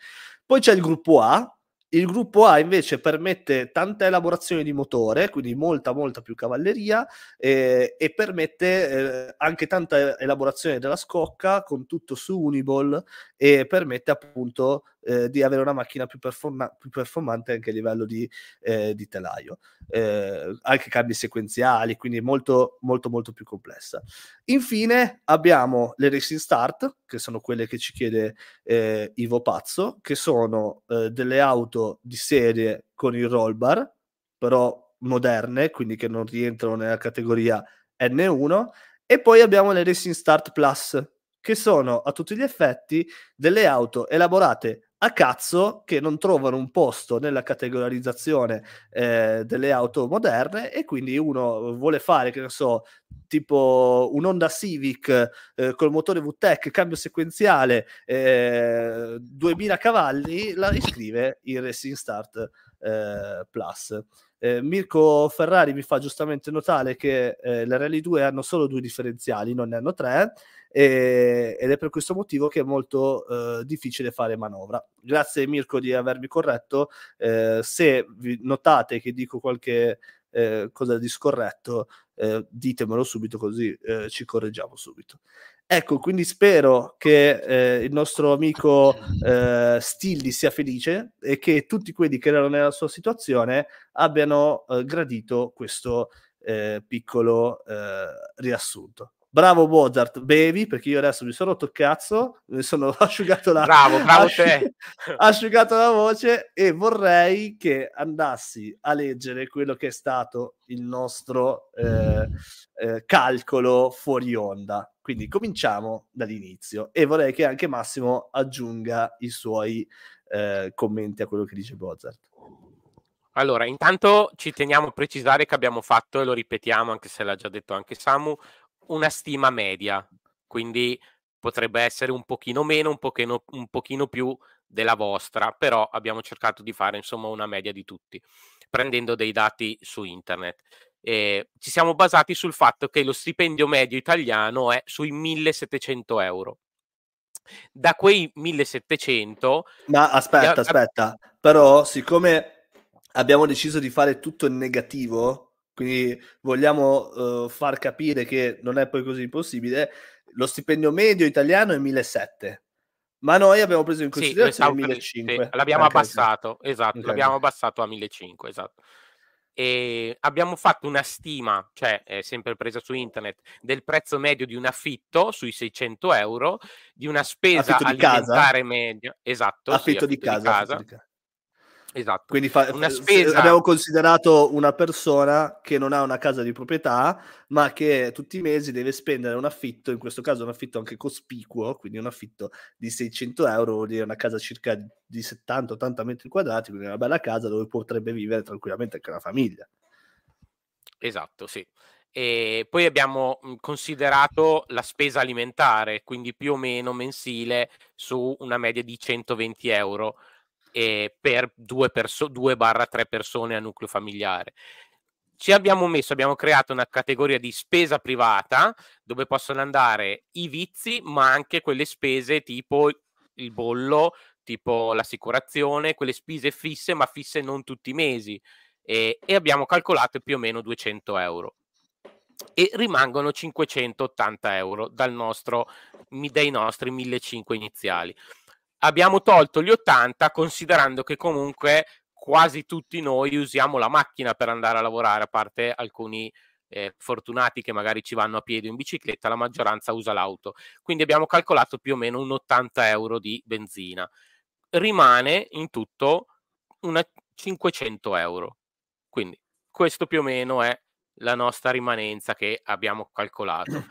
Poi c'è il gruppo A, il gruppo A invece permette tanta elaborazione di motore, quindi molta, molta più cavalleria, eh, e permette eh, anche tanta elaborazione della scocca con tutto su Uniball e permette appunto eh, di avere una macchina più, performa- più, performante anche a livello di, eh, di telaio, eh, anche cambi sequenziali, quindi molto molto molto più complessa. Infine abbiamo le Racing Start, che sono quelle che ci chiede eh, Ivo Pazzo, che sono eh, delle auto di serie con il roll bar, però moderne, quindi che non rientrano nella categoria N1, e poi abbiamo le Racing Start Plus, che sono a tutti gli effetti delle auto elaborate a cazzo che non trovano un posto nella categorizzazione eh, delle auto moderne e quindi uno vuole fare, che ne so, tipo un Honda Civic eh, col motore VTEC, cambio sequenziale, eh, 2000 cavalli, la iscrive in Racing Start eh, Plus. Eh, Mirko Ferrari mi fa giustamente notare che eh, le Rally 2 hanno solo due differenziali, non ne hanno tre, e, ed è per questo motivo che è molto eh, difficile fare manovra. Grazie Mirko di avermi corretto. Eh, se notate che dico qualche eh, cosa di scorretto, eh, ditemelo subito così ci correggiamo subito. Ecco, quindi spero che eh, il nostro amico eh, Stilli sia felice e che tutti quelli che erano nella sua situazione abbiano eh, gradito questo eh, piccolo eh, riassunto. Bravo Mozart, bevi perché io adesso mi sono rotto il cazzo, mi sono asciugato la, bravo, bravo asciug- asciugato la voce e vorrei che andassi a leggere quello che è stato il nostro eh, eh, calcolo fuori onda. Quindi cominciamo dall'inizio e vorrei che anche Massimo aggiunga i suoi eh, commenti a quello che dice Mozart. Allora, intanto ci teniamo a precisare che abbiamo fatto, e lo ripetiamo anche se l'ha già detto anche Samu, una stima media, quindi potrebbe essere un pochino meno, un pochino, un pochino più della vostra, però abbiamo cercato di fare insomma una media di tutti, prendendo dei dati su internet. Eh, ci siamo basati sul fatto che lo stipendio medio italiano è sui 1700 euro. Da quei 1700... Ma aspetta, aspetta, però siccome abbiamo deciso di fare tutto in negativo, quindi vogliamo uh, far capire che non è poi così impossibile. Lo stipendio medio italiano è 1.700, ma noi abbiamo preso in considerazione sì, 1.500. Sì, l'abbiamo abbassato, esatto, okay. l'abbiamo abbassato a 1.500, esatto. E abbiamo fatto una stima, cioè è sempre presa su internet, del prezzo medio di un affitto sui 600 euro, di una spesa affitto alimentare media, esatto, affitto, sì, di, affitto casa, di casa. Affitto di casa Esatto. Quindi fa, una spesa... abbiamo considerato una persona che non ha una casa di proprietà, ma che tutti i mesi deve spendere un affitto, in questo caso un affitto anche cospicuo, quindi un affitto di 600 euro, vuol dire una casa circa di 70-80 metri quadrati, quindi una bella casa dove potrebbe vivere tranquillamente anche una famiglia. Esatto, sì. E poi abbiamo considerato la spesa alimentare, quindi più o meno mensile su una media di 120 euro eh, per 2 perso- barra 3 persone a nucleo familiare. Ci abbiamo messo, abbiamo creato una categoria di spesa privata dove possono andare i vizi, ma anche quelle spese tipo il bollo, tipo l'assicurazione, quelle spese fisse, ma fisse non tutti i mesi. E, e abbiamo calcolato più o meno 200 euro e rimangono 580 euro nostro, dai nostri 1500 iniziali abbiamo tolto gli 80 considerando che comunque quasi tutti noi usiamo la macchina per andare a lavorare, a parte alcuni eh, fortunati che magari ci vanno a piedi o in bicicletta, la maggioranza usa l'auto. Quindi abbiamo calcolato più o meno un 80 euro di benzina. Rimane in tutto una 500 euro. Quindi questo più o meno è la nostra rimanenza che abbiamo calcolato.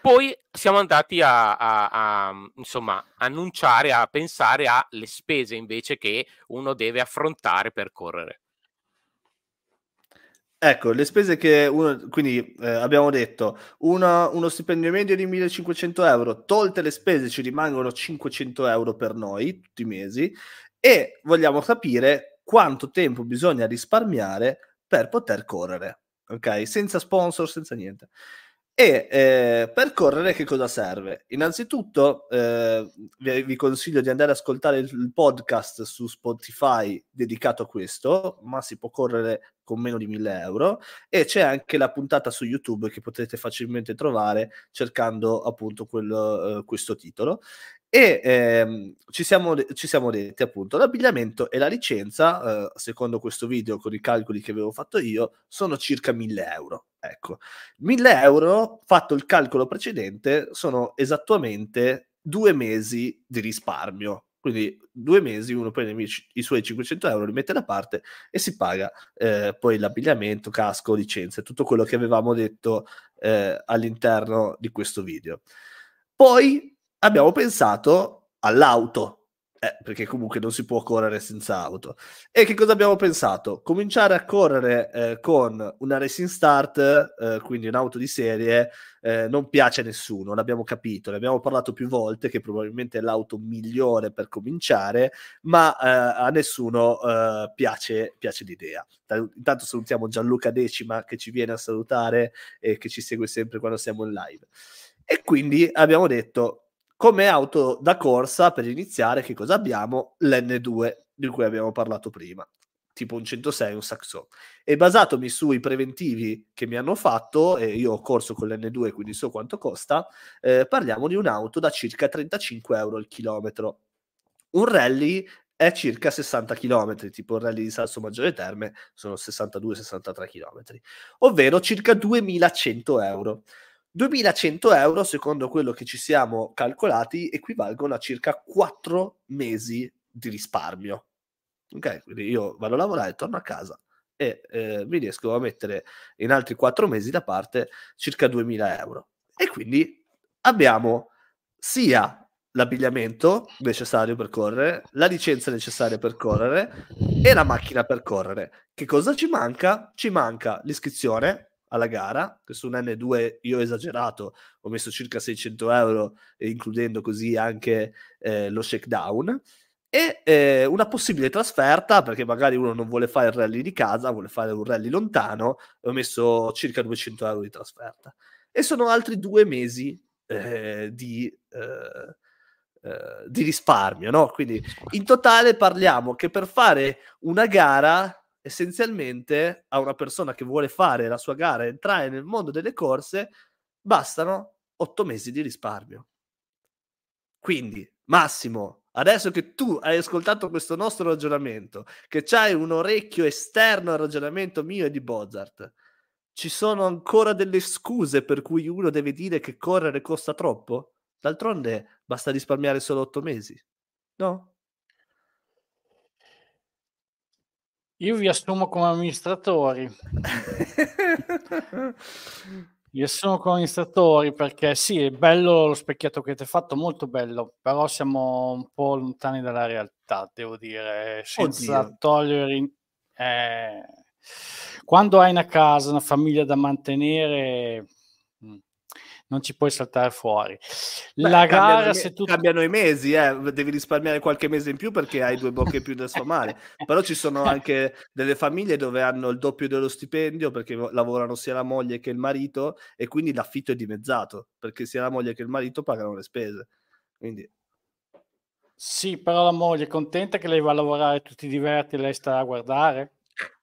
Poi siamo andati a, a, a, insomma, annunciare, a pensare alle spese invece che uno deve affrontare per correre. Ecco, le spese che uno, quindi eh, abbiamo detto una, uno stipendio medio di 1500 euro, tolte le spese ci rimangono 500 euro per noi tutti i mesi e vogliamo capire quanto tempo bisogna risparmiare per poter correre, ok? Senza sponsor, senza niente. E eh, per correre che cosa serve? Innanzitutto eh, vi, consiglio di andare ad ascoltare il, podcast su Spotify dedicato a questo, ma si può correre con meno di 1000 euro e c'è anche la puntata su YouTube che potete facilmente trovare cercando appunto quel, eh, questo titolo. E ehm, ci, siamo, ci, siamo, detti appunto l'abbigliamento e la licenza, eh, secondo questo video con i calcoli che avevo fatto io, sono circa 1000 euro. Ecco, 1000 euro, fatto il calcolo precedente, sono esattamente due mesi di risparmio. Quindi due mesi, uno prende i suoi 500 euro, li mette da parte e si paga eh, poi l'abbigliamento, casco, licenze, tutto quello che avevamo detto eh, all'interno di questo video. Poi abbiamo pensato all'auto, eh, perché comunque non si può correre senza auto. E che cosa abbiamo pensato? Cominciare a correre eh, con una racing start, eh, quindi un'auto di serie, eh, non piace a nessuno, l'abbiamo capito, ne abbiamo parlato più volte, che probabilmente è l'auto migliore per cominciare, ma eh, a nessuno eh, piace, piace l'idea. Intanto salutiamo Gianluca Decima che ci viene a salutare e che ci segue sempre quando siamo in live. E quindi abbiamo detto, come auto da corsa, per iniziare, che cosa abbiamo? L'N2, di cui abbiamo parlato prima, tipo un 106, un Saxo. E basatomi sui preventivi che mi hanno fatto, e io ho corso con l'N2, quindi so quanto costa, eh, parliamo di un'auto da circa 35 euro al chilometro. Un rally è circa 60 km, tipo il rally di Salso Maggiore Terme sono 62-63 km, ovvero circa 2100 euro. 2100 euro, secondo quello che ci siamo calcolati, equivalgono a circa 4 mesi di risparmio. Ok, quindi io vado a lavorare, torno a casa e eh, mi riesco a mettere in altri 4 mesi da parte circa 2000 euro. E quindi abbiamo sia l'abbigliamento necessario per correre, la licenza necessaria per correre e la macchina per correre. Che cosa ci manca? Ci manca l'iscrizione, alla gara, che su un N2 io ho esagerato, ho messo circa 600 euro, includendo così anche eh, lo shakedown, e eh, una possibile trasferta, perché magari uno non vuole fare il rally di casa, vuole fare un rally lontano, ho messo circa 200 euro di trasferta. E sono altri due mesi eh, di... Eh, eh, di risparmio, no? Quindi in totale parliamo che per fare una gara essenzialmente a una persona che vuole fare la sua gara, entrare nel mondo delle corse, bastano otto mesi di risparmio. Quindi, Massimo, adesso che tu hai ascoltato questo nostro ragionamento, che c'hai un orecchio esterno al ragionamento mio e di Bozart, ci sono ancora delle scuse per cui uno deve dire che correre costa troppo? D'altronde basta risparmiare solo otto mesi, no? Io vi assumo come amministratori. vi assumo come amministratori perché sì, è bello lo specchietto che avete fatto, molto bello, però siamo un po' lontani dalla realtà, devo dire, senza Oddio. togliere... Eh, quando hai una casa, una famiglia da mantenere, non ci puoi saltare fuori. Beh, la gara, se tu... Cambiano i mesi, eh. devi risparmiare qualche mese in più perché hai due bocche più da sfamare. Però ci sono anche delle famiglie dove hanno il doppio dello stipendio perché lavorano sia la moglie che il marito e quindi l'affitto è dimezzato perché sia la moglie che il marito pagano le spese. Quindi... Sì, però la moglie è contenta che lei va a lavorare, tu ti diverti lei sta a guardare?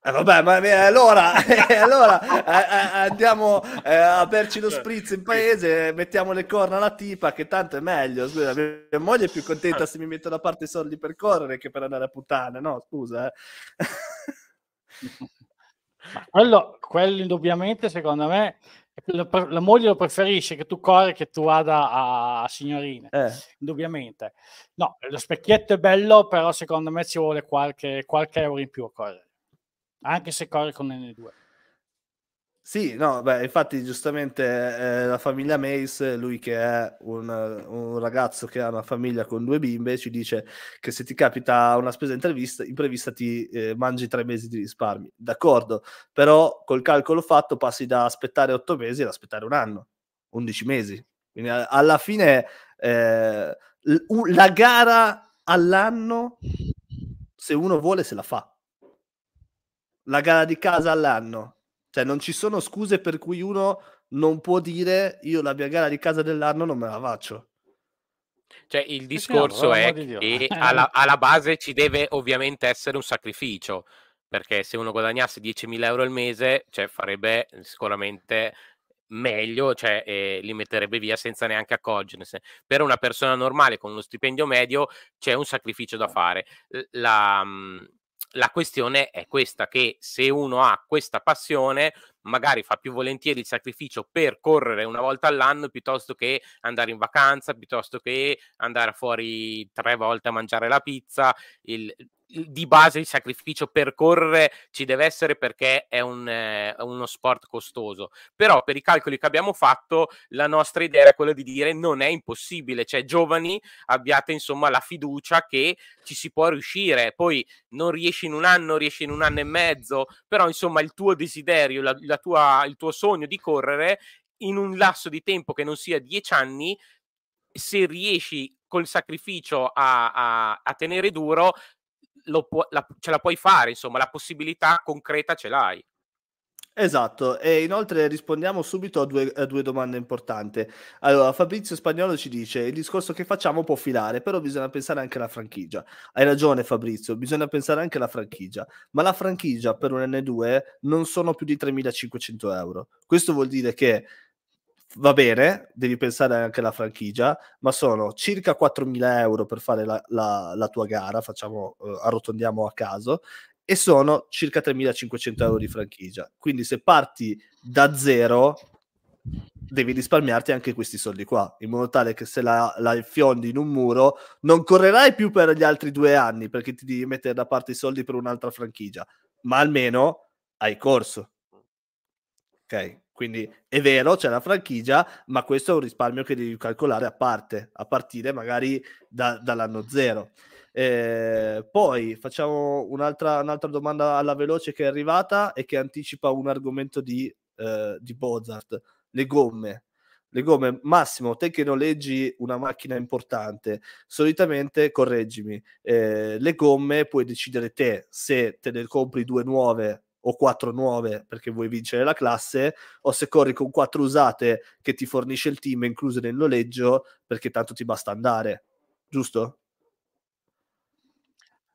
Eh, vabbè, ma eh, allora, eh, allora eh, andiamo eh, a berci lo spritz in paese, mettiamo le corna alla tipa, che tanto è meglio. Scusa, mia moglie è più contenta se mi metto da parte i soldi per correre che per andare a puttane, no? Scusa. Eh. quello, quello indubbiamente, secondo me, la, moglie lo preferisce che tu corri che tu vada a, a signorine eh. indubbiamente no lo specchietto è bello però secondo me ci vuole qualche, qualche euro in più a correre anche se corre con N2. Sì, no, beh, infatti giustamente eh, la famiglia Mace, lui che è un, un, ragazzo che ha una famiglia con due bimbe, ci dice che se ti capita una spesa imprevista ti eh, mangi tre mesi di risparmi. D'accordo, però col calcolo fatto passi da aspettare otto mesi ad aspettare un anno, undici mesi. Quindi alla fine eh, la gara all'anno, se uno vuole, se la fa la gara di casa all'anno. Cioè, non ci sono scuse per cui uno non può dire io la mia gara di casa dell'anno non me la faccio. Cioè, il discorso è che alla, alla, base ci deve ovviamente essere un sacrificio, perché se uno guadagnasse 10.000 euro al mese, cioè farebbe sicuramente meglio, cioè eh, li metterebbe via senza neanche accorgersene. Per una persona normale con uno stipendio medio c'è un sacrificio da fare. La, mhmm, la questione è questa, che se uno ha questa passione, magari fa più volentieri il sacrificio per correre una volta all'anno piuttosto che andare in vacanza, piuttosto che andare fuori tre volte a mangiare la pizza. Il, di base il sacrificio per correre ci deve essere perché è un, eh, uno sport costoso. Però per i calcoli che abbiamo fatto, la nostra idea era quella di dire non è impossibile, cioè giovani abbiate insomma la fiducia che ci si può riuscire. Poi non riesci in un anno, riesci in un anno e mezzo, però insomma il tuo desiderio, la, la tua, il tuo sogno di correre in un lasso di tempo che non sia dieci anni, se riesci col sacrificio a, a, a tenere duro, pu- la, ce la puoi fare, insomma, la possibilità concreta ce l'hai. Esatto, e inoltre rispondiamo subito a due, a due, domande importanti. Allora, Fabrizio Spagnolo ci dice: il discorso che facciamo può filare, però bisogna pensare anche alla franchigia. Hai ragione, Fabrizio, bisogna pensare anche alla franchigia, ma la franchigia per un N2 non sono più di 3.500 euro. Questo vuol dire che va bene, devi pensare anche alla franchigia, ma sono circa 4.000 euro per fare la, la, la tua gara, facciamo, uh, arrotondiamo a caso, e sono circa 3.500 euro di franchigia. Quindi se parti da zero, devi risparmiarti anche questi soldi qua, in modo tale che se la, la fiondi in un muro, non correrai più per gli altri due anni, perché ti devi mettere da parte i soldi per un'altra franchigia, ma almeno hai corso. Ok? Quindi è vero, c'è la franchigia, ma questo è un risparmio che devi calcolare a parte, a partire magari da, dall'anno zero. Eh, poi facciamo un'altra, un'altra, domanda alla veloce che è arrivata e che anticipa un argomento di, eh, di Bozart, le gomme. Le gomme, Massimo, te che noleggi una macchina importante, solitamente, correggimi, eh, le gomme puoi decidere te se te ne compri due nuove o quattro nuove perché vuoi vincere la classe, o se corri con quattro usate che ti fornisce il team incluse nel noleggio perché tanto ti basta andare, giusto?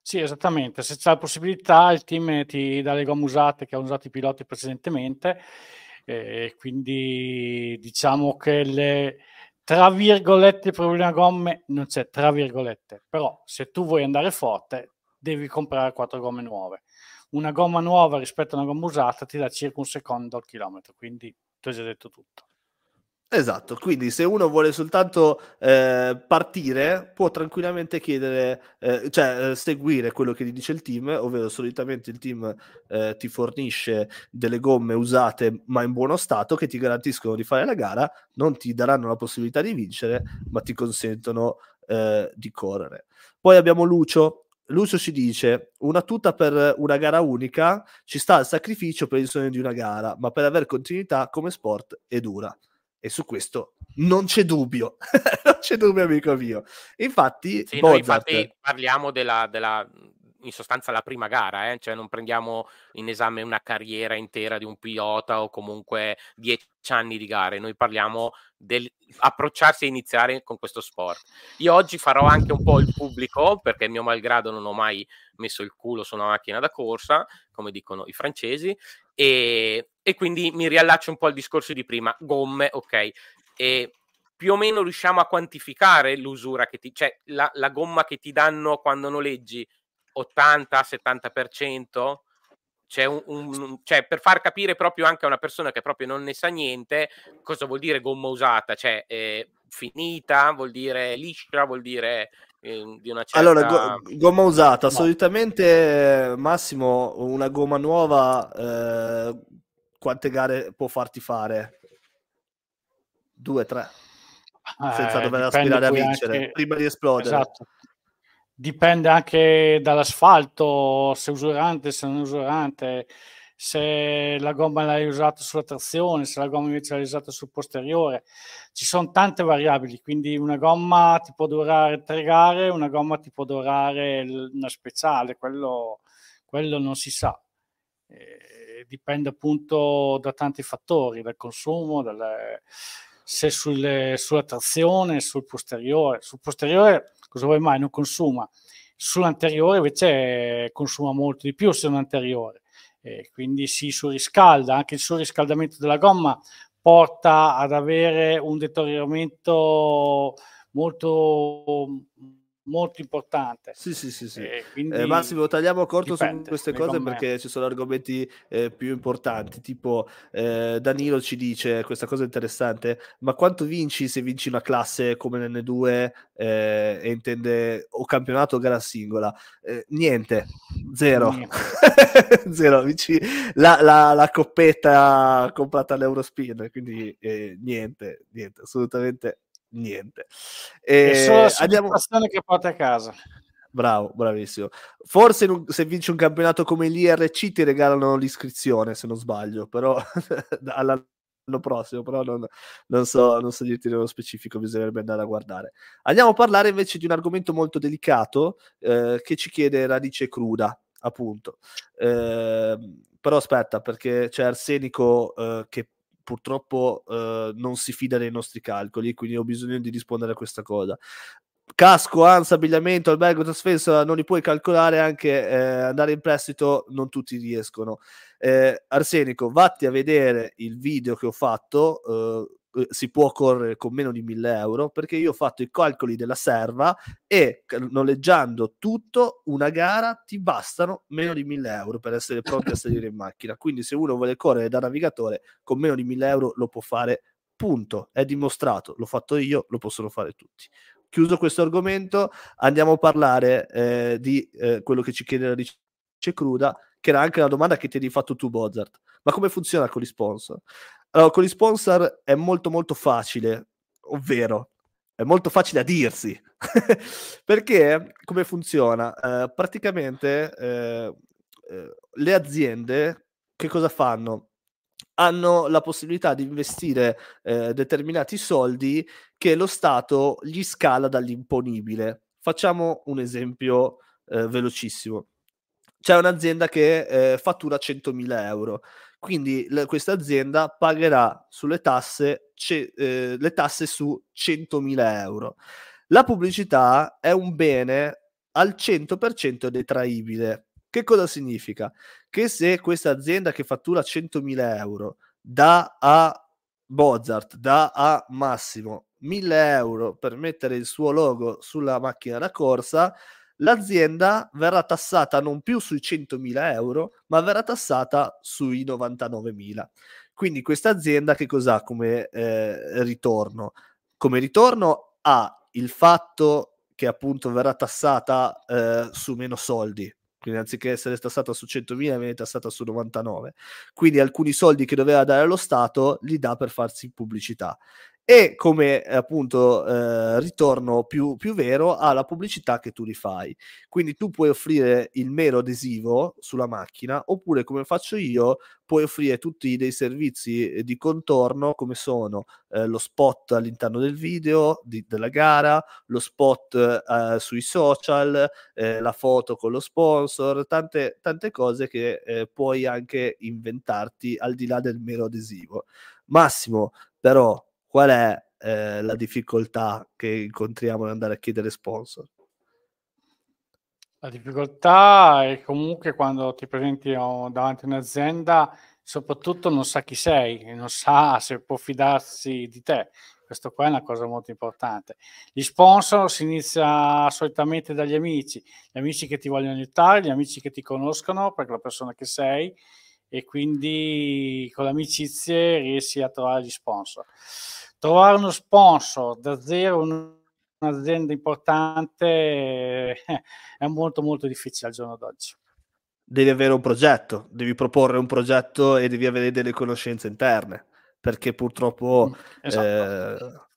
Sì, esattamente. Se c'è la possibilità, il team ti dà le gomme usate che hanno usato i piloti precedentemente, e quindi diciamo che le tra virgolette problema gomme non c'è tra virgolette, però se tu vuoi andare forte devi comprare quattro gomme nuove una gomma nuova rispetto a una gomma usata ti dà circa un secondo al chilometro, quindi ti ho già detto tutto. Esatto, quindi se uno vuole soltanto eh, partire può tranquillamente chiedere, eh, cioè eh, seguire quello che gli dice il team, ovvero solitamente il team eh, ti fornisce delle gomme usate ma in buono stato che ti garantiscono di fare la gara, non ti daranno la possibilità di vincere, ma ti consentono eh, di correre. Poi abbiamo Lucio Lucio ci dice: Una tuta per una gara unica ci sta il sacrificio per il sogno di una gara, ma per avere continuità come sport è dura. E su questo non c'è dubbio, non c'è dubbio, amico mio. Infatti, sì, Mozart... infatti parliamo della, della, in sostanza la prima gara, eh? cioè non prendiamo in esame una carriera intera di un pilota o comunque dieci anni di gare, noi parliamo dell'approcciarsi e iniziare con questo sport. Io oggi farò anche un po' il pubblico, perché mio malgrado non ho mai messo il culo su una macchina da corsa, come dicono i francesi, e, e quindi mi riallaccio un po' al discorso di prima, gomme, ok, e più o meno riusciamo a quantificare l'usura che ti, cioè la, la gomma che ti danno quando noleggi 80-70%. C'è un, un, cioè, per far capire proprio anche a una persona che proprio non ne sa niente cosa vuol dire gomma usata, cioè eh, finita, vuol dire liscia, vuol dire eh, di una certa... Allora, go- gomma usata, no. solitamente Massimo, una gomma nuova, eh, quante gare può farti fare? Due, tre, senza eh, dover aspirare a vincere, anche... prima di esplodere. Esatto dipende anche dall'asfalto, se usurante, se non usurante, se la gomma l'hai usata sulla trazione, se la gomma invece l'hai usata sul posteriore. Ci sono tante variabili, quindi una gomma ti può durare tre gare, una gomma ti può durare una speciale, quello, quello non si sa. Dipende appunto da tanti fattori, dal consumo, dalle, se sulle, sulla trazione, sul posteriore. Sul posteriore cosa vuoi mai? Non consuma. Sull'anteriore invece consuma molto di più se non anteriore. Eh, quindi si surriscalda, anche il surriscaldamento della gomma porta ad avere un deterioramento molto molto importante. Sì, sì, sì, sì. Eh, Massimo, tagliamo corto dipende, su queste cose perché ci sono argomenti eh, più importanti, tipo eh, Danilo ci dice questa cosa interessante, ma quanto vinci se vinci una classe come l'N2 eh, e intende o campionato o gara singola? Eh, niente, zero. Niente. zero, vinci la, la, la, coppetta comprata all'Eurospin, quindi eh, niente, niente, assolutamente niente. E, e solo la andiamo... che porta a casa. Bravo, bravissimo. Forse un, se vinci un campionato come l'IRC ti regalano l'iscrizione, se non sbaglio, però all'anno prossimo, però non, non, so, non so dirti nello specifico, bisognerebbe andare a guardare. Andiamo a parlare invece di un argomento molto delicato eh, che ci chiede radice cruda, appunto. Eh, però aspetta, perché c'è Arsenico eh, che purtroppo eh, non si fida dei nostri calcoli, quindi ho bisogno di rispondere a questa cosa. Casco, ANSA, abbigliamento, albergo, trasferenza non li puoi calcolare, anche eh, andare in prestito non tutti riescono. Eh, Arsenico, vatti a vedere il video che ho fatto, eh, si può correre con meno di 1000 euro perché io ho fatto i calcoli della serva e noleggiando tutto una gara ti bastano meno di 1000 euro per essere pronti a salire in macchina. Quindi se uno vuole correre da navigatore con meno di 1000 euro lo può fare punto. È dimostrato l'ho fatto io lo possono fare tutti. Chiuso questo argomento andiamo a parlare eh, di eh, quello che ci chiede la ricerca cruda che era anche la domanda che ti hai fatto tu Bozart ma come funziona con gli sponsor allora, con gli sponsor è molto molto facile, ovvero è molto facile a dirsi. Perché come funziona? Eh, praticamente eh, eh, le aziende che cosa fanno? Hanno la possibilità di investire eh, determinati soldi che lo Stato gli scala dall'imponibile. Facciamo un esempio eh, velocissimo. C'è un'azienda che eh, fattura 100.000 euro quindi l- questa azienda pagherà sulle tasse ce- eh, le tasse su 100.000 euro. La pubblicità è un bene al 100% detraibile. Che cosa significa? Che se questa azienda che fattura 100.000 euro dà a Mozart, dà a Massimo 1000 euro per mettere il suo logo sulla macchina da corsa, l'azienda verrà tassata non più sui 100.000 euro, ma verrà tassata sui 99.000. Quindi questa azienda che cos'ha come eh, ritorno? Come ritorno ha il fatto che appunto verrà tassata eh, su meno soldi, quindi anziché essere tassata su 100.000 viene tassata su 99. Quindi alcuni soldi che doveva dare allo Stato li dà per farsi pubblicità e come appunto eh, ritorno più, più, vero alla pubblicità che tu rifai. Quindi tu puoi offrire il mero adesivo sulla macchina oppure come faccio io puoi offrire tutti dei servizi eh, di contorno come sono eh, lo spot all'interno del video di, della gara, lo spot eh, sui social, eh, la foto con lo sponsor, tante, tante cose che eh, puoi anche inventarti al di là del mero adesivo. Massimo, però qual è eh, la difficoltà che incontriamo nell'andare a chiedere sponsor? La difficoltà è comunque quando ti presenti davanti a un'azienda, soprattutto non sa chi sei, non sa se può fidarsi di te. Questo qua è una cosa molto importante. Gli sponsor si inizia solitamente dagli amici, gli amici che ti vogliono aiutare, gli amici che ti conoscono per la persona che sei e quindi con le amicizie riesci a trovare gli sponsor trovare uno sponsor da zero, un'azienda importante, eh, è molto molto difficile al giorno d'oggi. Devi avere un progetto, devi proporre un progetto e devi avere delle conoscenze interne, perché purtroppo mm, esatto.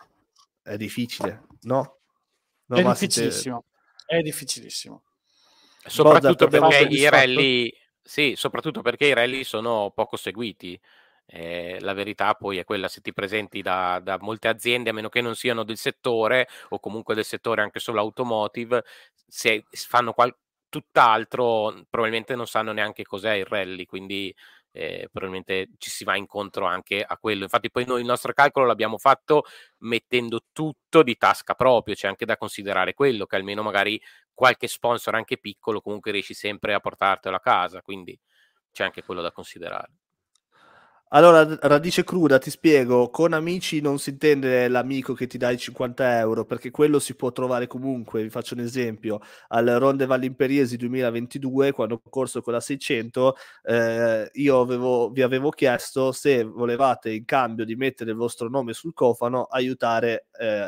eh, è difficile, no? no è difficilissimo, te... è difficilissimo. Soprattutto perché i rally, sì, soprattutto perché i rally sono poco seguiti. Eh, la verità poi è quella, se ti presenti da, da, molte aziende, a meno che non siano del settore o comunque del settore anche solo automotive, se fanno qual- tutt'altro, probabilmente non sanno neanche cos'è il rally, quindi eh, probabilmente ci si va incontro anche a quello. Infatti poi noi il nostro calcolo l'abbiamo fatto mettendo tutto di tasca proprio, c'è anche da considerare quello, che almeno magari qualche sponsor anche piccolo comunque riesci sempre a portartelo a casa, quindi c'è anche quello da considerare. Allora, radice cruda, ti spiego, con amici non si intende l'amico che ti dà i 50 euro, perché quello si può trovare comunque, vi faccio un esempio, al Ronde Valle Imperiesi 2022, quando ho corso con la 600, eh, io avevo, vi avevo chiesto se volevate in cambio di mettere il vostro nome sul cofano, aiutare eh,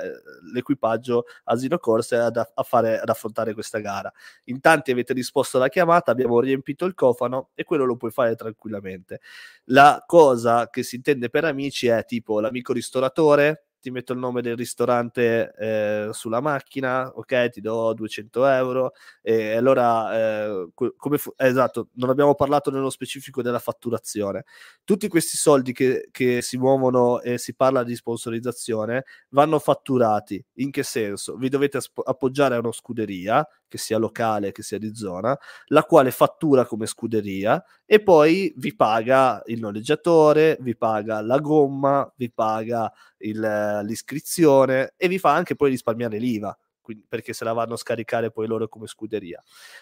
l'equipaggio Asino Corse ad, a fare, ad affrontare questa gara. In tanti avete risposto alla chiamata, abbiamo riempito il cofano e quello lo puoi fare tranquillamente. La cosa che si intende per amici è tipo l'amico ristoratore, ti metto il nome del ristorante eh, sulla macchina, ok, ti do 200 euro. E allora, eh, come fu- eh, esatto, non abbiamo parlato nello specifico della fatturazione. Tutti questi soldi che, che si muovono e si parla di sponsorizzazione vanno fatturati. In che senso? Vi dovete asp- appoggiare a una scuderia, che sia locale, che sia di zona, la quale fattura come scuderia e poi vi paga il noleggiatore, vi paga la gomma, vi paga il, l'iscrizione e vi fa anche poi risparmiare l'IVA perché se la vanno a scaricare poi loro come scuderia.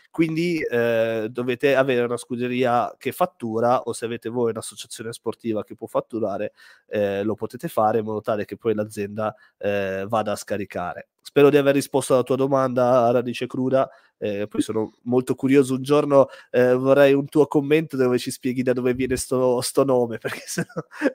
Quindi eh, dovete avere una scuderia che fattura o se avete voi un'associazione sportiva che può fatturare, eh, lo potete fare in modo tale che poi l'azienda eh, vada a scaricare. Spero di aver risposto alla tua domanda radice cruda. Eh, poi sono molto curioso. Un giorno eh, vorrei un tuo commento dove ci spieghi da dove viene sto, sto nome, perché sono,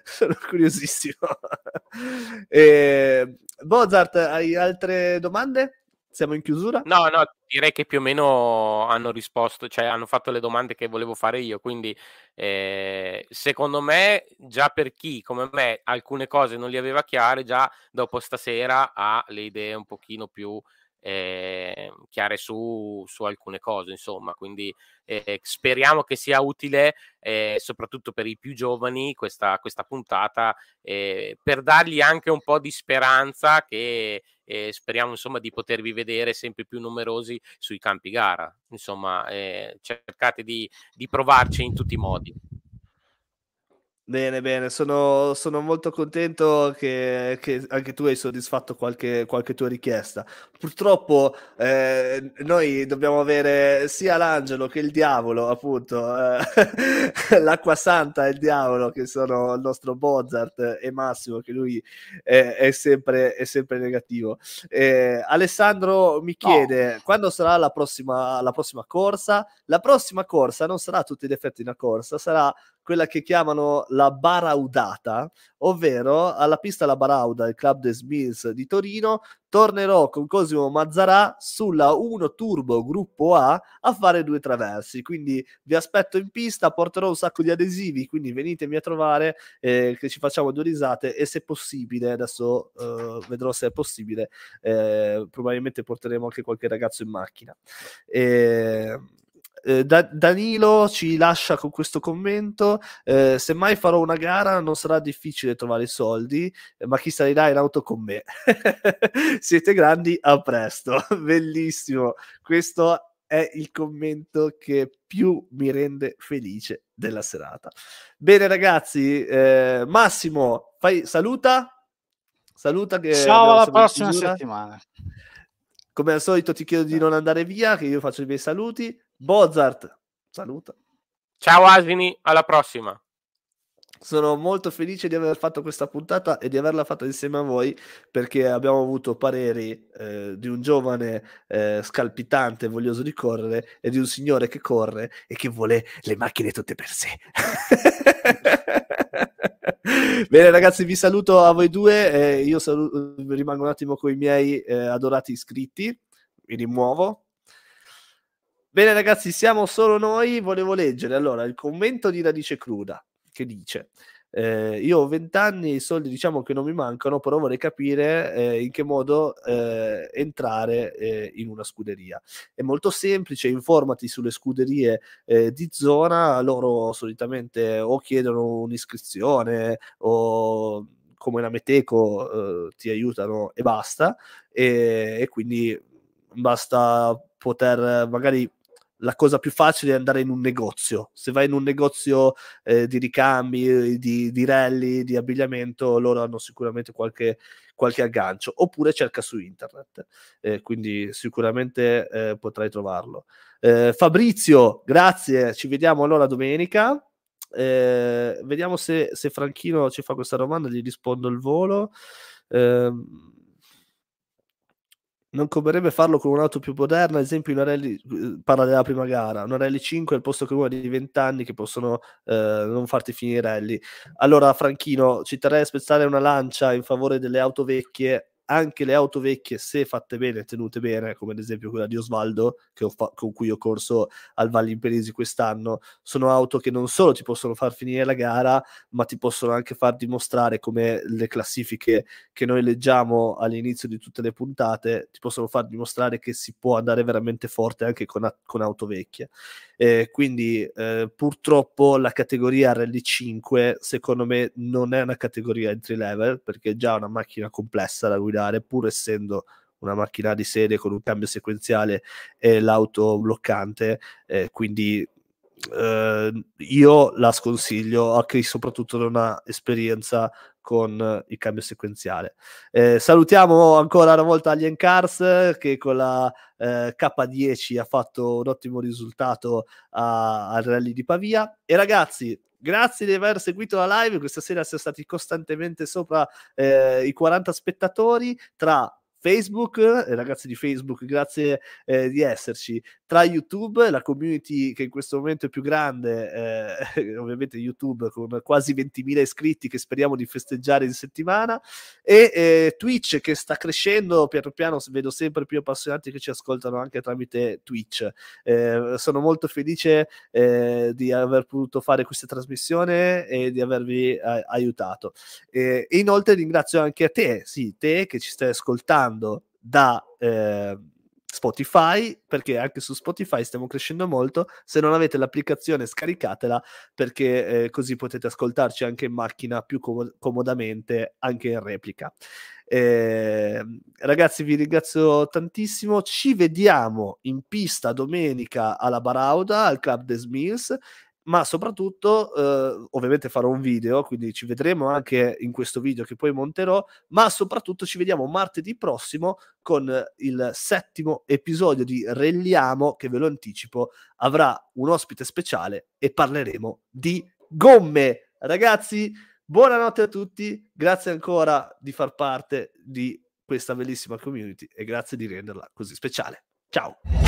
sono curiosissimo. e, Mozart, hai altre domande? Siamo in chiusura? No, no, direi che più o meno hanno risposto, cioè hanno fatto le domande che volevo fare io. Quindi, eh, secondo me, già per chi come me alcune cose non li aveva chiare, già dopo stasera ha le idee un pochino più eh, chiare su, su, alcune cose, insomma, quindi eh, speriamo che sia utile eh, soprattutto per i più giovani questa, questa puntata eh, per dargli anche un po' di speranza che eh, speriamo insomma di potervi vedere sempre più numerosi sui campi gara, insomma eh, cercate di, di provarci in tutti i modi. Bene, bene, sono, sono molto contento che, che, anche tu hai soddisfatto qualche, qualche tua richiesta. Purtroppo eh, noi dobbiamo avere sia l'angelo che il diavolo, appunto, eh, l'acqua santa e il diavolo, che sono il nostro Mozart e Massimo, che lui è, è, sempre, è sempre, negativo. Eh, Alessandro mi chiede no. quando sarà la prossima, la prossima corsa. La prossima corsa non sarà a tutti gli effetti una corsa, sarà quella che chiamano la Baraudata, ovvero alla pista La Barauda, il club des Mills di Torino, tornerò con Cosimo Mazzarà sulla 1 Turbo Gruppo A a fare due traversi. Quindi vi aspetto in pista, porterò un sacco di adesivi, quindi venitemi a trovare, eh, che ci facciamo due risate e se possibile, adesso eh, vedrò se è possibile, eh, probabilmente porteremo anche qualche ragazzo in macchina. E eh, da- Danilo ci lascia con questo commento: eh, Se mai farò una gara, non sarà difficile trovare i soldi, ma chi salirà in auto con me? Siete grandi, a presto. Bellissimo. Questo è il commento che più mi rende felice della serata. Bene, ragazzi, eh, Massimo, fai, saluta. Saluta che Ciao alla prossima settimana. Come al solito ti chiedo di non andare via, che io faccio i miei saluti. Bozart, saluta. Ciao Asini, alla prossima. Sono molto felice di aver fatto questa puntata e di averla fatta insieme a voi perché abbiamo avuto pareri eh, di un giovane eh, scalpitante, voglioso di correre e di un signore che corre e che vuole le macchine tutte per sé. Bene ragazzi, vi saluto a voi due, eh, io saluto, rimango un attimo con i miei eh, adorati iscritti, mi rimuovo Bene ragazzi, siamo solo noi, volevo leggere allora il commento di Radice Cruda che dice eh, io ho vent'anni, i soldi diciamo che non mi mancano, però vorrei capire eh, in che modo eh, entrare eh, in una scuderia. È molto semplice, informati sulle scuderie eh, di zona, loro solitamente o chiedono un'iscrizione o come la Meteco eh, ti aiutano e basta, e, e quindi basta poter magari la cosa più facile è andare in un negozio. Se vai in un negozio eh, di ricambi, di, di rally, di abbigliamento, loro hanno sicuramente qualche, qualche aggancio. Oppure cerca su internet, eh, quindi sicuramente eh, potrai trovarlo. Eh, Fabrizio, grazie, ci vediamo allora domenica. Eh, vediamo se, se, Franchino ci fa questa domanda, gli rispondo al volo. Non converrebbe farlo con un'auto più moderna, ad esempio una rally, eh, parla della prima gara, una rally 5 al posto che una di 20 anni che possono eh, non farti finire rally. Allora Franchino, ci terrei a spezzare una lancia in favore delle auto vecchie anche le auto vecchie, se fatte bene, tenute bene, come ad esempio quella di Osvaldo, fa- con cui ho corso al Valle Imperisi quest'anno, sono auto che non solo ti possono far finire la gara, ma ti possono anche far dimostrare come le classifiche che noi leggiamo all'inizio di tutte le puntate, ti possono far dimostrare che si può andare veramente forte anche con, a- con auto vecchie. Eh, quindi eh, purtroppo la categoria Rally 5 secondo me non è una categoria entry level perché è già una macchina complessa da guidare pur essendo una macchina di serie con un cambio sequenziale e l'auto bloccante eh, quindi eh, io la sconsiglio a chi soprattutto non ha esperienza con il cambio sequenziale. Eh, salutiamo ancora una volta Alien Cars che con la eh, K10 ha fatto un ottimo risultato al rally di Pavia e ragazzi grazie di aver seguito la live questa sera siamo stati costantemente sopra eh, i 40 spettatori tra Facebook, eh, ragazzi di Facebook, grazie eh, di esserci, tra YouTube, la community che in questo momento è più grande, eh, ovviamente YouTube con quasi 20.000 iscritti che speriamo di festeggiare in settimana, e eh, Twitch che sta crescendo, piano piano vedo sempre più appassionati che ci ascoltano anche tramite Twitch. Eh, sono molto felice di aver potuto fare questa trasmissione e di avervi aiutato. e inoltre ringrazio anche a te, sì, te che ci stai ascoltando ascoltando da eh, Spotify, perché anche su Spotify stiamo crescendo molto. Se non avete l'applicazione, scaricatela perché eh, così potete ascoltarci anche in macchina più com- comodamente, anche in replica. Eh, ragazzi, vi ringrazio tantissimo. Ci vediamo in pista domenica alla Barauda al Club des Mills ma soprattutto eh, ovviamente farò un video, quindi ci vedremo anche in questo video che poi monterò, ma soprattutto ci vediamo martedì prossimo con il settimo episodio di Relliamo, che ve lo anticipo, avrà un ospite speciale e parleremo di gomme. Ragazzi, buonanotte a tutti, grazie ancora di far parte di questa bellissima community e grazie di renderla così speciale. Ciao!